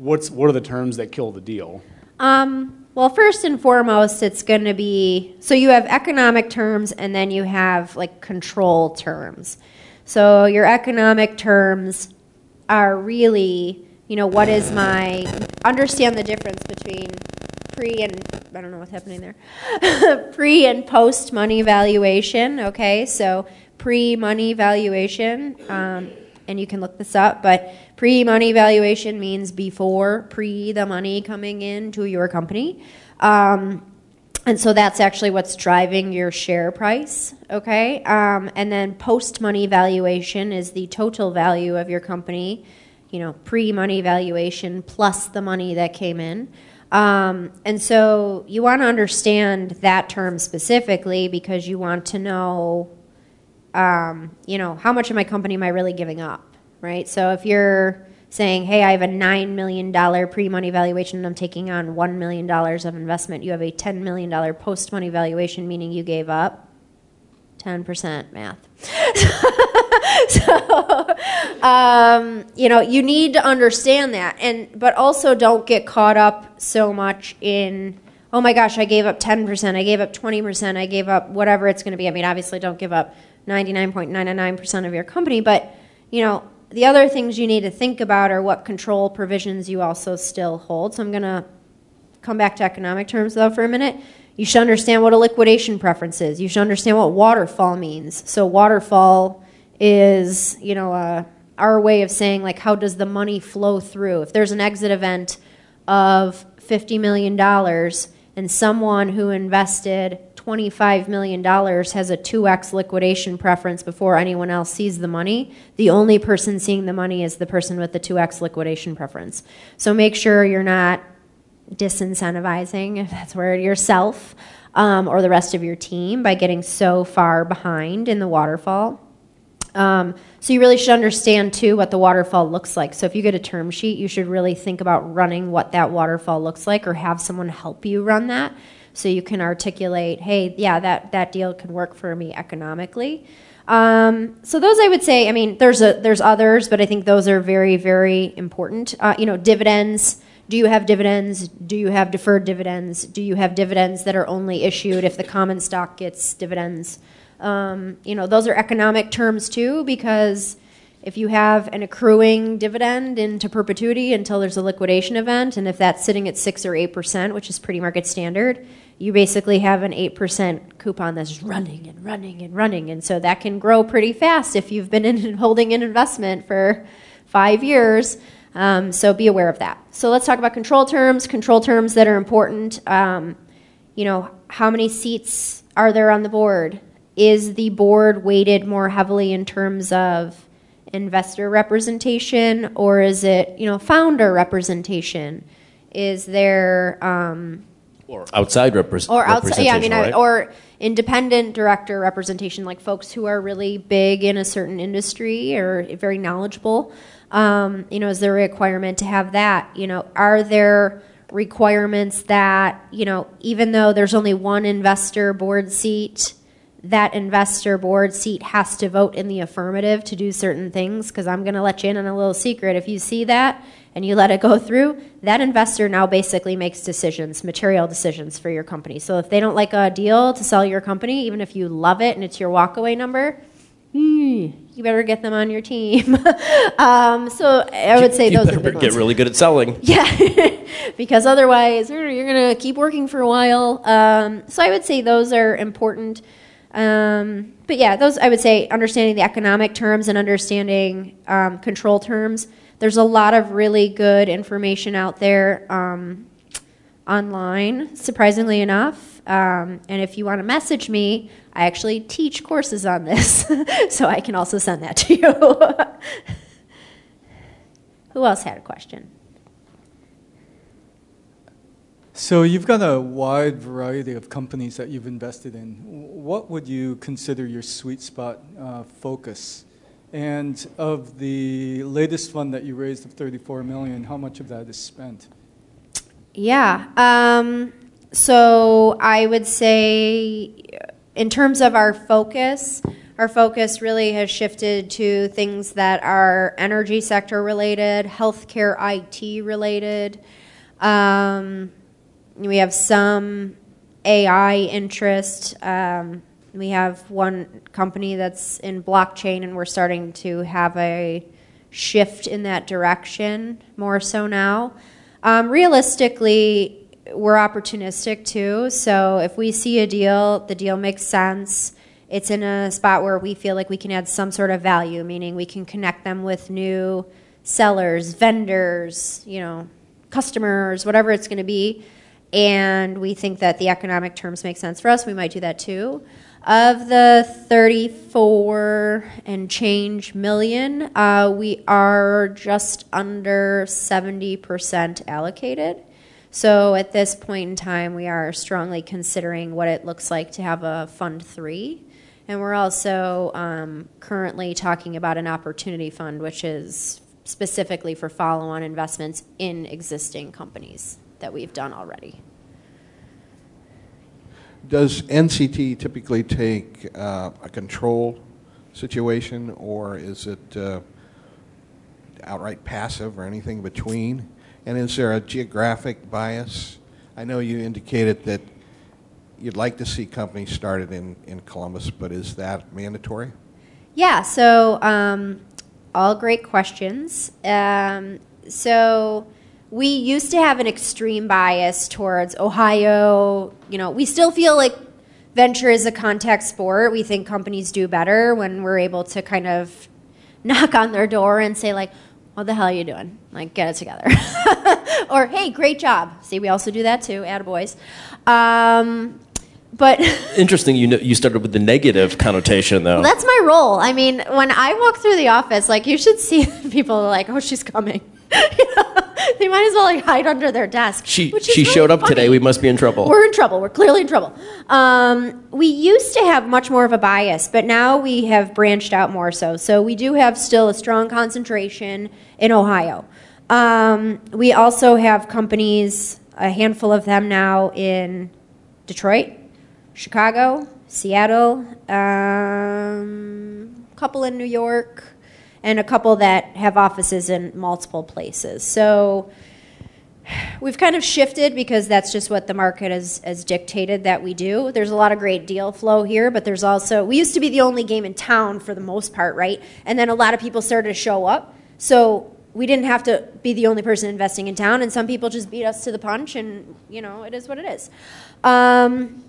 What's what are the terms that kill the deal? Um, well, first and foremost, it's going to be so you have economic terms and then you have like control terms. So your economic terms are really, you know, what is my understand the difference between pre and I don't know what's happening there. pre and post money valuation, okay? So pre money valuation um, and you can look this up, but pre money valuation means before pre the money coming into your company. Um, and so that's actually what's driving your share price, okay? Um, and then post money valuation is the total value of your company, you know, pre money valuation plus the money that came in. Um, and so you want to understand that term specifically because you want to know um, you know, how much of my company am I really giving up, right? So if you're saying, hey, I have a $9 million pre money valuation and I'm taking on $1 million of investment, you have a $10 million post money valuation, meaning you gave up 10% math. so, um, you know, you need to understand that. And, but also don't get caught up so much in, oh my gosh, I gave up 10%, I gave up 20%, I gave up whatever it's going to be. I mean, obviously, don't give up 99.99% of your company. But, you know, the other things you need to think about are what control provisions you also still hold. So I'm going to come back to economic terms, though, for a minute. You should understand what a liquidation preference is. You should understand what waterfall means. So waterfall is, you know, uh, our way of saying, like, how does the money flow through? If there's an exit event of $50 million and someone who invested $25 million has a 2x liquidation preference before anyone else sees the money, the only person seeing the money is the person with the 2x liquidation preference. So make sure you're not disincentivizing, if that's where yourself um, or the rest of your team by getting so far behind in the waterfall. Um, so you really should understand too what the waterfall looks like. So if you get a term sheet, you should really think about running what that waterfall looks like or have someone help you run that so you can articulate, hey, yeah, that, that deal can work for me economically. Um, so those I would say, I mean, there's a, there's others, but I think those are very, very important. Uh, you know, dividends. Do you have dividends? Do you have deferred dividends? Do you have dividends that are only issued if the common stock gets dividends? Um, you know, those are economic terms too, because if you have an accruing dividend into perpetuity until there's a liquidation event, and if that's sitting at six or eight percent, which is pretty market standard, you basically have an eight percent coupon that's running and running and running, and so that can grow pretty fast if you've been in holding an investment for five years. Um, so be aware of that. So let's talk about control terms. Control terms that are important. Um, you know, how many seats are there on the board? Is the board weighted more heavily in terms of investor representation or is it you know founder representation? Is there um, or outside repre- or outside yeah i mean right? or independent director representation like folks who are really big in a certain industry or very knowledgeable. Um, you know is there a requirement to have that? You know are there requirements that you know even though there's only one investor board seat that investor board seat has to vote in the affirmative to do certain things because I'm going to let you in on a little secret. If you see that and you let it go through, that investor now basically makes decisions, material decisions for your company. So if they don't like a deal to sell your company, even if you love it and it's your walkaway number, hmm, you better get them on your team. um, so I would say you those better are the big get ones. really good at selling. Yeah, because otherwise you're, you're going to keep working for a while. Um, so I would say those are important. Um, but yeah, those I would say understanding the economic terms and understanding um, control terms. There's a lot of really good information out there um, online, surprisingly enough. Um, and if you want to message me, I actually teach courses on this, so I can also send that to you. Who else had a question? So you've got a wide variety of companies that you've invested in. What would you consider your sweet spot uh, focus? And of the latest fund that you raised of 34 million, how much of that is spent? Yeah. Um, so I would say, in terms of our focus, our focus really has shifted to things that are energy sector related, healthcare IT related. Um, we have some AI interest. Um, we have one company that's in blockchain, and we're starting to have a shift in that direction more so now. Um, realistically, we're opportunistic too. So if we see a deal, the deal makes sense. It's in a spot where we feel like we can add some sort of value, meaning we can connect them with new sellers, vendors, you know, customers, whatever it's going to be and we think that the economic terms make sense for us, we might do that too. Of the 34 and change million, uh, we are just under 70% allocated. So at this point in time, we are strongly considering what it looks like to have a fund three. And we're also um, currently talking about an opportunity fund, which is specifically for follow on investments in existing companies that we've done already. Does NCT typically take uh, a control situation, or is it uh, outright passive or anything between? And is there a geographic bias? I know you indicated that you'd like to see companies started in, in Columbus, but is that mandatory? Yeah, so um, all great questions. Um, so we used to have an extreme bias towards Ohio. You know, we still feel like venture is a contact sport. We think companies do better when we're able to kind of knock on their door and say like, "What the hell are you doing? Like, get it together." or, "Hey, great job." See, we also do that too. Attaboys. Um, but Interesting. You know, you started with the negative connotation, though. that's my role. I mean, when I walk through the office, like you should see people like, "Oh, she's coming." You know, they might as well like hide under their desk. she she really showed up funny. today. We must be in trouble. We're in trouble. We're clearly in trouble. Um, we used to have much more of a bias, but now we have branched out more so. So we do have still a strong concentration in Ohio. Um, we also have companies, a handful of them now in Detroit, Chicago, Seattle, um, a couple in New York, and a couple that have offices in multiple places. So we've kind of shifted because that's just what the market has, has dictated that we do. There's a lot of great deal flow here, but there's also, we used to be the only game in town for the most part, right? And then a lot of people started to show up. So we didn't have to be the only person investing in town, and some people just beat us to the punch, and, you know, it is what it is. Um,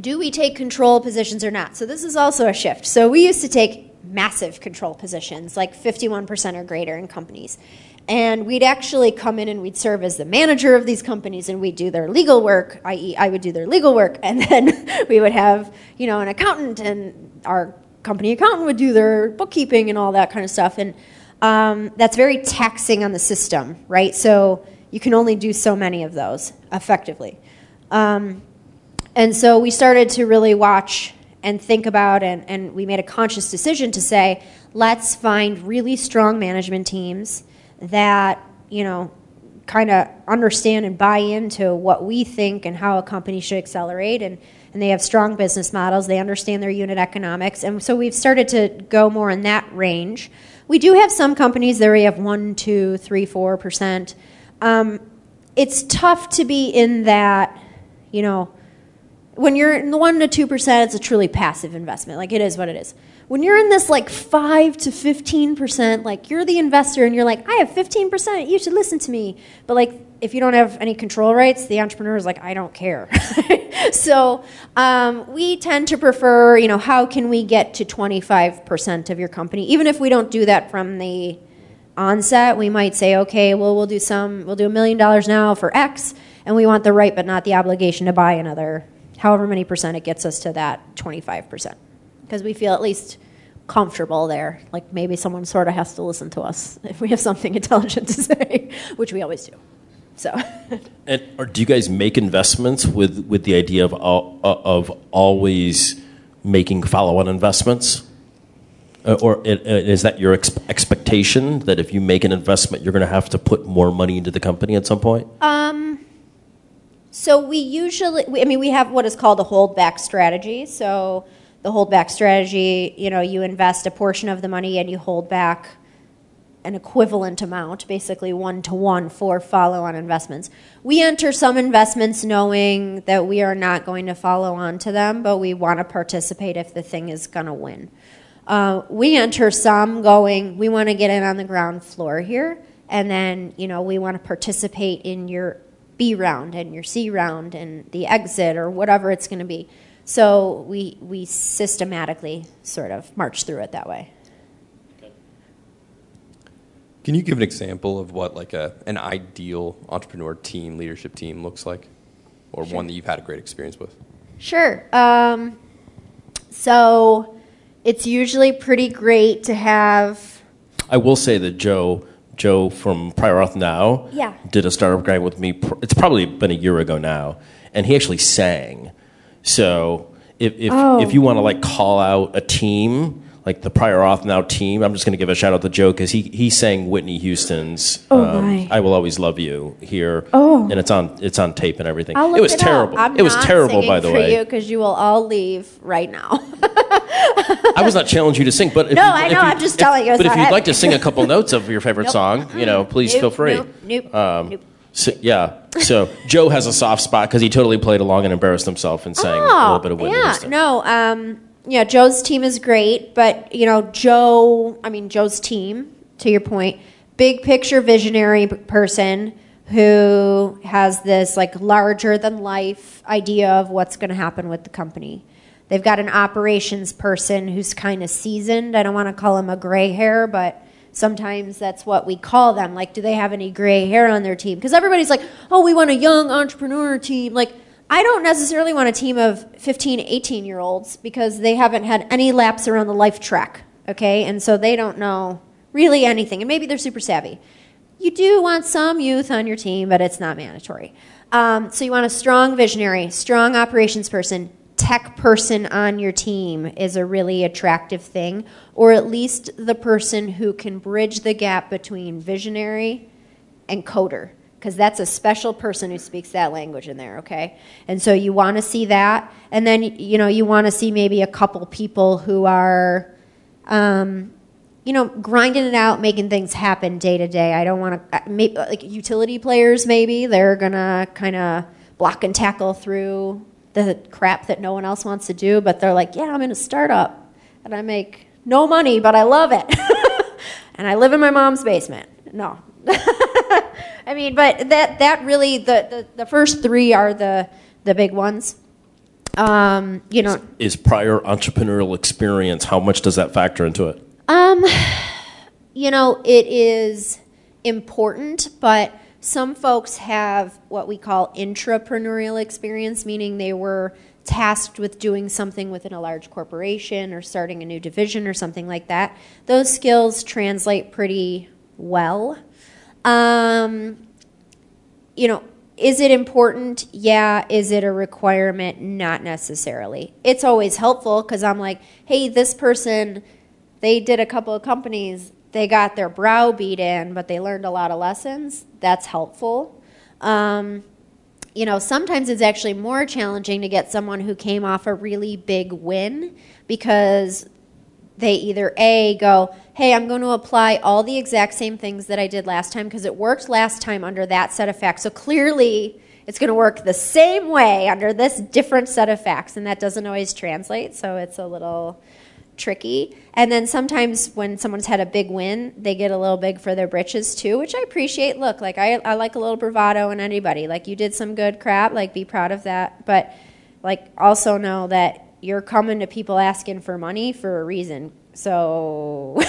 do we take control positions or not? So this is also a shift. So we used to take massive control positions, like 51% or greater in companies. And we'd actually come in and we'd serve as the manager of these companies and we'd do their legal work, i.e., I would do their legal work, and then we would have, you know, an accountant and our company accountant would do their bookkeeping and all that kind of stuff. And um, that's very taxing on the system, right? So you can only do so many of those effectively. Um, and so we started to really watch and think about, and, and we made a conscious decision to say, let's find really strong management teams that, you know, kind of understand and buy into what we think and how a company should accelerate. And, and they have strong business models, they understand their unit economics. And so we've started to go more in that range. We do have some companies that we have one, two, three, four percent. Um, it's tough to be in that, you know, when you're in the 1 to 2%, it's a truly passive investment. Like it is what it is. When you're in this like 5 to 15%, like you're the investor and you're like, I have 15%, you should listen to me. But like if you don't have any control rights, the entrepreneur is like, I don't care. so um, we tend to prefer, you know, how can we get to 25% of your company? Even if we don't do that from the onset, we might say, okay, well, we'll do some, we'll do a million dollars now for X, and we want the right but not the obligation to buy another however many percent it gets us to that 25%. Because we feel at least comfortable there. Like maybe someone sort of has to listen to us if we have something intelligent to say, which we always do. So. and or do you guys make investments with, with the idea of, of always making follow on investments? Uh, or uh, is that your ex- expectation that if you make an investment, you're going to have to put more money into the company at some point? Um, so we usually, I mean, we have what is called a holdback strategy. So the holdback strategy, you know, you invest a portion of the money and you hold back an equivalent amount, basically one to one for follow on investments. We enter some investments knowing that we are not going to follow on to them, but we want to participate if the thing is going to win. Uh, we enter some going, we want to get in on the ground floor here, and then, you know, we want to participate in your B round and your C round and the exit or whatever it's going to be. So we, we systematically sort of march through it that way. Can you give an example of what like a, an ideal entrepreneur team, leadership team looks like? Or sure. one that you've had a great experience with? Sure. Um, so it's usually pretty great to have. I will say that Joe Joe from Prior Auth Now yeah. did a Startup Grind with me. It's probably been a year ago now, and he actually sang. So if if, oh. if you want to like call out a team, like the Prior Auth Now team, I'm just going to give a shout out to Joe because he he sang Whitney Houston's oh, um, "I Will Always Love You" here, oh. and it's on it's on tape and everything. it was it terrible. it was terrible, by the way. because you will all leave right now. I was not challenging you to sing, but if no, you, I know. You, I'm just telling you. But if you'd like to sing a couple notes of your favorite nope. song, you know, please nope, feel free. Nope. Nope. Um, nope. So, yeah. So Joe has a soft spot because he totally played along and embarrassed himself and sang oh, a little bit of Whitney yeah. Houston. No. Um, yeah. Joe's team is great, but you know, Joe. I mean, Joe's team. To your point, big picture visionary person who has this like larger than life idea of what's going to happen with the company. They've got an operations person who's kind of seasoned. I don't want to call him a gray hair, but sometimes that's what we call them. Like, do they have any gray hair on their team? Because everybody's like, oh, we want a young entrepreneur team. Like, I don't necessarily want a team of 15, 18 year olds because they haven't had any laps around the life track, okay? And so they don't know really anything. And maybe they're super savvy. You do want some youth on your team, but it's not mandatory. Um, so you want a strong visionary, strong operations person, tech person on your team is a really attractive thing, or at least the person who can bridge the gap between visionary and coder, because that's a special person who speaks that language in there, okay? And so you want to see that, and then you know you want to see maybe a couple people who are um, you know, grinding it out, making things happen day to day. I don't want to, like utility players, maybe they're gonna kind of block and tackle through the crap that no one else wants to do, but they're like, yeah, I'm in a startup and I make no money, but I love it. and I live in my mom's basement. No. I mean, but that, that really, the, the, the first three are the, the big ones. Um, you know, Is prior entrepreneurial experience, how much does that factor into it? Um, you know, it is important, but some folks have what we call intrapreneurial experience, meaning they were tasked with doing something within a large corporation or starting a new division or something like that. Those skills translate pretty well. Um, you know, is it important? Yeah. Is it a requirement? Not necessarily. It's always helpful because I'm like, hey, this person they did a couple of companies, they got their brow beat in, but they learned a lot of lessons. That's helpful. Um, you know, sometimes it's actually more challenging to get someone who came off a really big win because they either A, go, hey, I'm going to apply all the exact same things that I did last time because it worked last time under that set of facts. So clearly it's going to work the same way under this different set of facts, and that doesn't always translate. So it's a little tricky. And then sometimes when someone's had a big win, they get a little big for their britches too, which I appreciate. Look, like I, I like a little bravado in anybody. Like you did some good crap, like be proud of that. But like also know that you're coming to people asking for money for a reason. So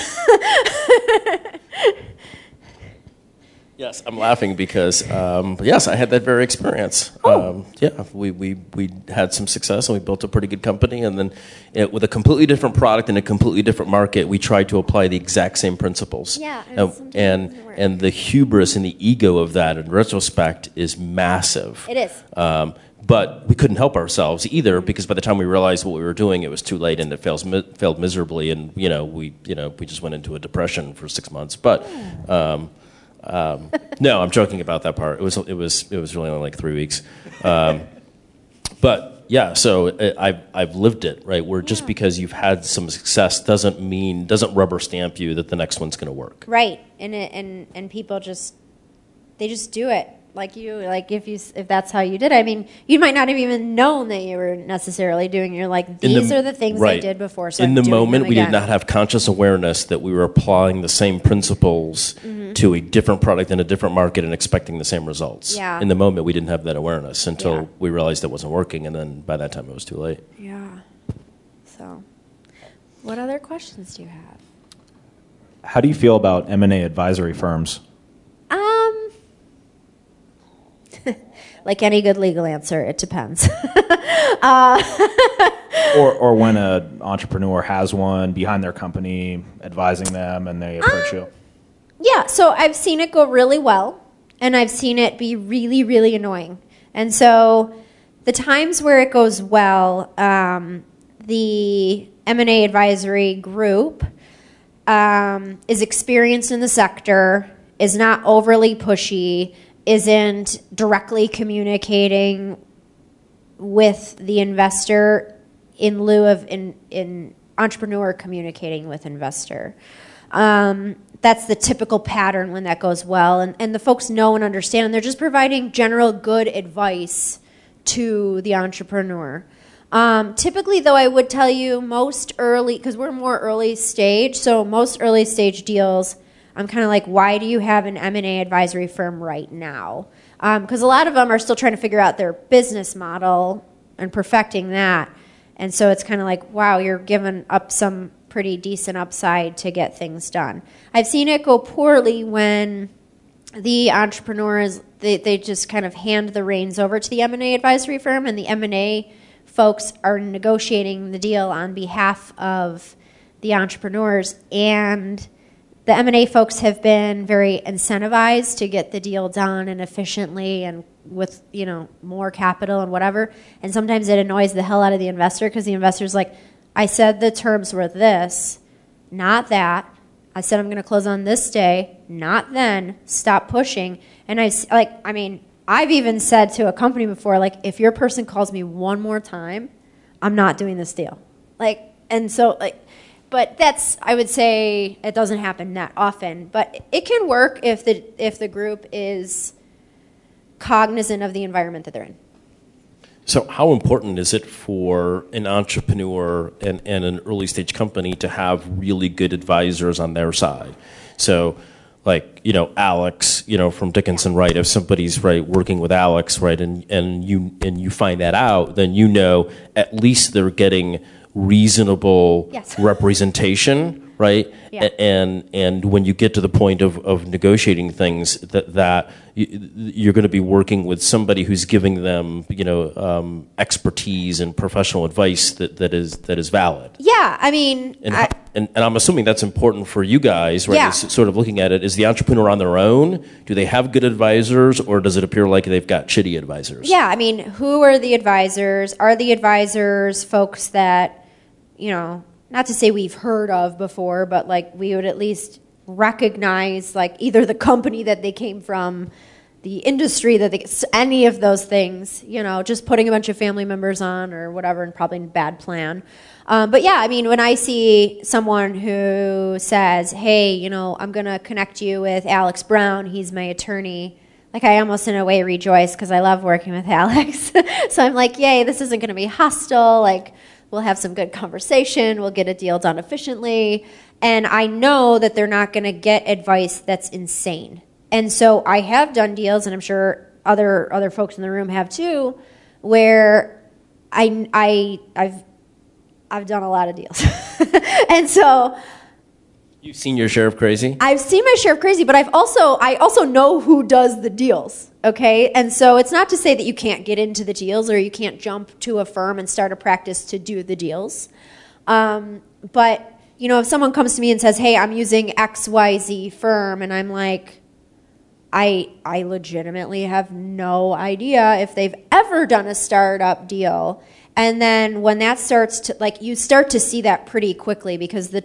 Yes, I'm laughing because um, yes, I had that very experience. Oh. Um, yeah, we, we we had some success and we built a pretty good company, and then it, with a completely different product in a completely different market, we tried to apply the exact same principles. Yeah, and and and, it doesn't work. and the hubris and the ego of that, in retrospect, is massive. It is. Um, but we couldn't help ourselves either because by the time we realized what we were doing, it was too late and it fails, mi- failed miserably, and you know we you know we just went into a depression for six months. But um, um, no, I'm joking about that part. It was it was it was really only like three weeks. Um, but yeah, so it, I've I've lived it right. Where just because you've had some success doesn't mean doesn't rubber stamp you that the next one's going to work. right, and it, and and people just they just do it like you like if you if that's how you did it. I mean, you might not have even known that you were necessarily doing. You're like In these are the things right. I did before. So in I'm the moment, we did not have conscious awareness that we were applying the same principles Mm-hmm. to a different product in a different market and expecting the same results. Yeah. In the moment, we didn't have that awareness until Yeah. we realized it wasn't working, and then by that time, it was too late. Yeah. So, what other questions do you have? How do you feel about M&A advisory firms? Um, like any good legal answer, it depends. Or, or when an entrepreneur has one behind their company, advising them, and they approach you? yeah, so I've seen it go really well, and I've seen it be really, really annoying. And so, the times where it goes well, um, the M&A advisory group um, is experienced in the sector, is not overly pushy, isn't directly communicating with the investor in lieu of in, in entrepreneur communicating with investor. Um, that's the typical pattern when that goes well, and, and the folks know and understand, and they're just providing general good advice to the entrepreneur. Um, typically, though, I would tell you most early, because we're more early stage, so most early stage deals, I'm kind of like, why do you have an M&A advisory firm right now? Um, because a lot of them are still trying to figure out their business model and perfecting that. And so it's kind of like, wow, you're giving up some pretty decent upside to get things done. I've seen it go poorly when the entrepreneurs they, they just kind of hand the reins over to the M&A advisory firm and the M&A folks are negotiating the deal on behalf of the entrepreneurs and the M&A folks have been very incentivized to get the deal done and efficiently and with you know more capital and whatever. And sometimes it annoys the hell out of the investor because the investor's like I said the terms were this not that. I said I'm going to close on this day not then. Stop pushing. And I like I mean I've even said to a company before like if your person calls me one more time I'm not doing this deal. Like and so like but that's I would say it doesn't happen that often. But it can work if the if the group is cognizant of the environment that they're in. So, how important is it for an entrepreneur and, and an early stage company to have really good advisors on their side? So, like you know, Alex, you know, from Dickinson, right? If somebody's right working with Alex, right, and and you and you find that out, then you know at least they're getting reasonable Yes. representation, right? Yeah. And and when you get to the point of, of negotiating things, that that you, you're going to be working with somebody who's giving them, you know, um, expertise and professional advice that, that is that is valid. Yeah, I mean, And, I, and and I'm assuming that's important for you guys, right? Yeah. Is sort of looking at it, is the entrepreneur on their own? Do they have good advisors, or does it appear like they've got shitty advisors? yeah, I mean, who are the advisors? Are the advisors folks that, you know, not to say we've heard of before, but like we would at least recognize like either the company that they came from, the industry that they, any of those things, you know, just putting a bunch of family members on or whatever, and probably a bad plan. Um, but yeah, I mean, when I see someone who says, "Hey, you know, I'm gonna connect you with Alex Brown. He's my attorney." Like I almost in a way rejoice because I love working with Alex. so I'm like, "Yay! This isn't gonna be hostile. Like we'll have some good conversation. We'll get a deal done efficiently." And I know that they're not gonna get advice that's insane. And so I have done deals, and I'm sure other other folks in the room have too, where I I I've I've done a lot of deals. and so You've seen your share of crazy. I've seen my share of crazy, but I've also I also know who does the deals. Okay, and so it's not to say that you can't get into the deals or you can't jump to a firm and start a practice to do the deals. Um, but you know, if someone comes to me and says, "Hey, I'm using X Y Z firm," and I'm like, I I legitimately have no idea if they've ever done a startup deal. And then when that starts to like you start to see that pretty quickly because the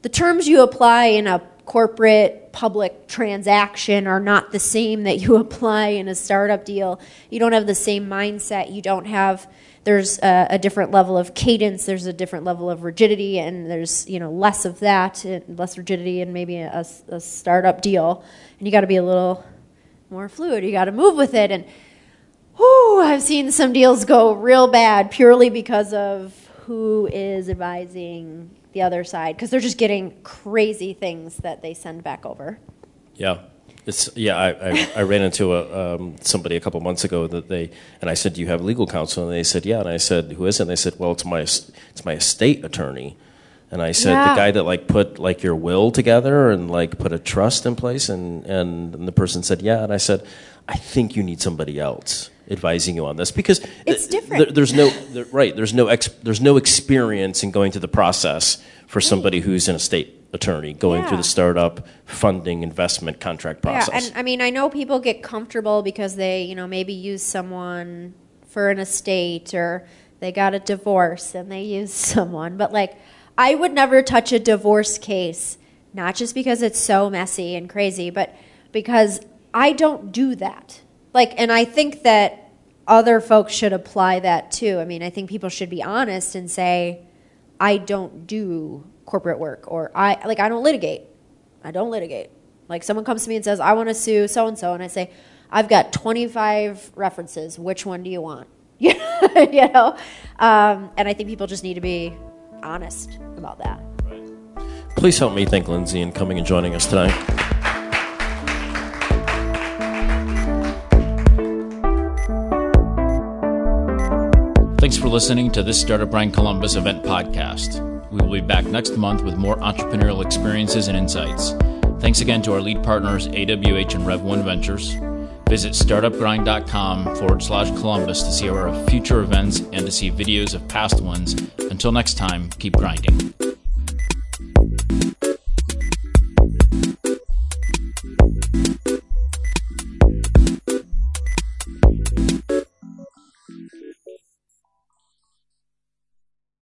the terms you apply in a corporate public transaction are not the same that you apply in a startup deal. You don't have the same mindset. You don't have there's a, a different level of cadence. There's a different level of rigidity, and there's you know less of that, less rigidity, and maybe a, a startup deal. And you got to be a little more fluid. You got to move with it. And whew, I've seen some deals go real bad purely because of who is advising the other side because they're just getting crazy things that they send back over. Yeah. It's, yeah, I, I, I ran into a, um, somebody a couple months ago that they, and I said, "Do you have legal counsel?" And they said, "Yeah." And I said, "Who is it?" And they said, "Well, it's my it's my estate attorney." And I said, Yeah. "The guy that like put like your will together and like put a trust in place." And and, and the person said, "Yeah." And I said, "I think you need somebody else advising you on this because It's th- different. there- there's no there, right. There's no ex, there's no experience in going through the process for somebody who's an estate attorney going through the startup funding investment contract process." Yeah, and I mean, I know people get comfortable because they, you know, maybe use someone for an estate or they got a divorce and they use someone. But like, I would never touch a divorce case, not just because it's so messy and crazy, but because I don't do that. Like, and I think that other folks should apply that too. I mean, I think people should be honest and say, I don't do corporate work or I like I don't litigate. I don't litigate. Like someone comes to me and says, I want to sue so and so, and I say, I've got 25 references. Which one do you want? you know? Um, and I think people just need to be honest about that. Please help me thank Lindsay in coming and joining us tonight. For listening to this Startup Grind Columbus event podcast. We will be back next month with more entrepreneurial experiences and insights. Thanks again to our lead partners, AWH and Rev1 Ventures. Visit startupgrind.com forward slash Columbus to see our future events and to see videos of past ones. Until next time, keep grinding.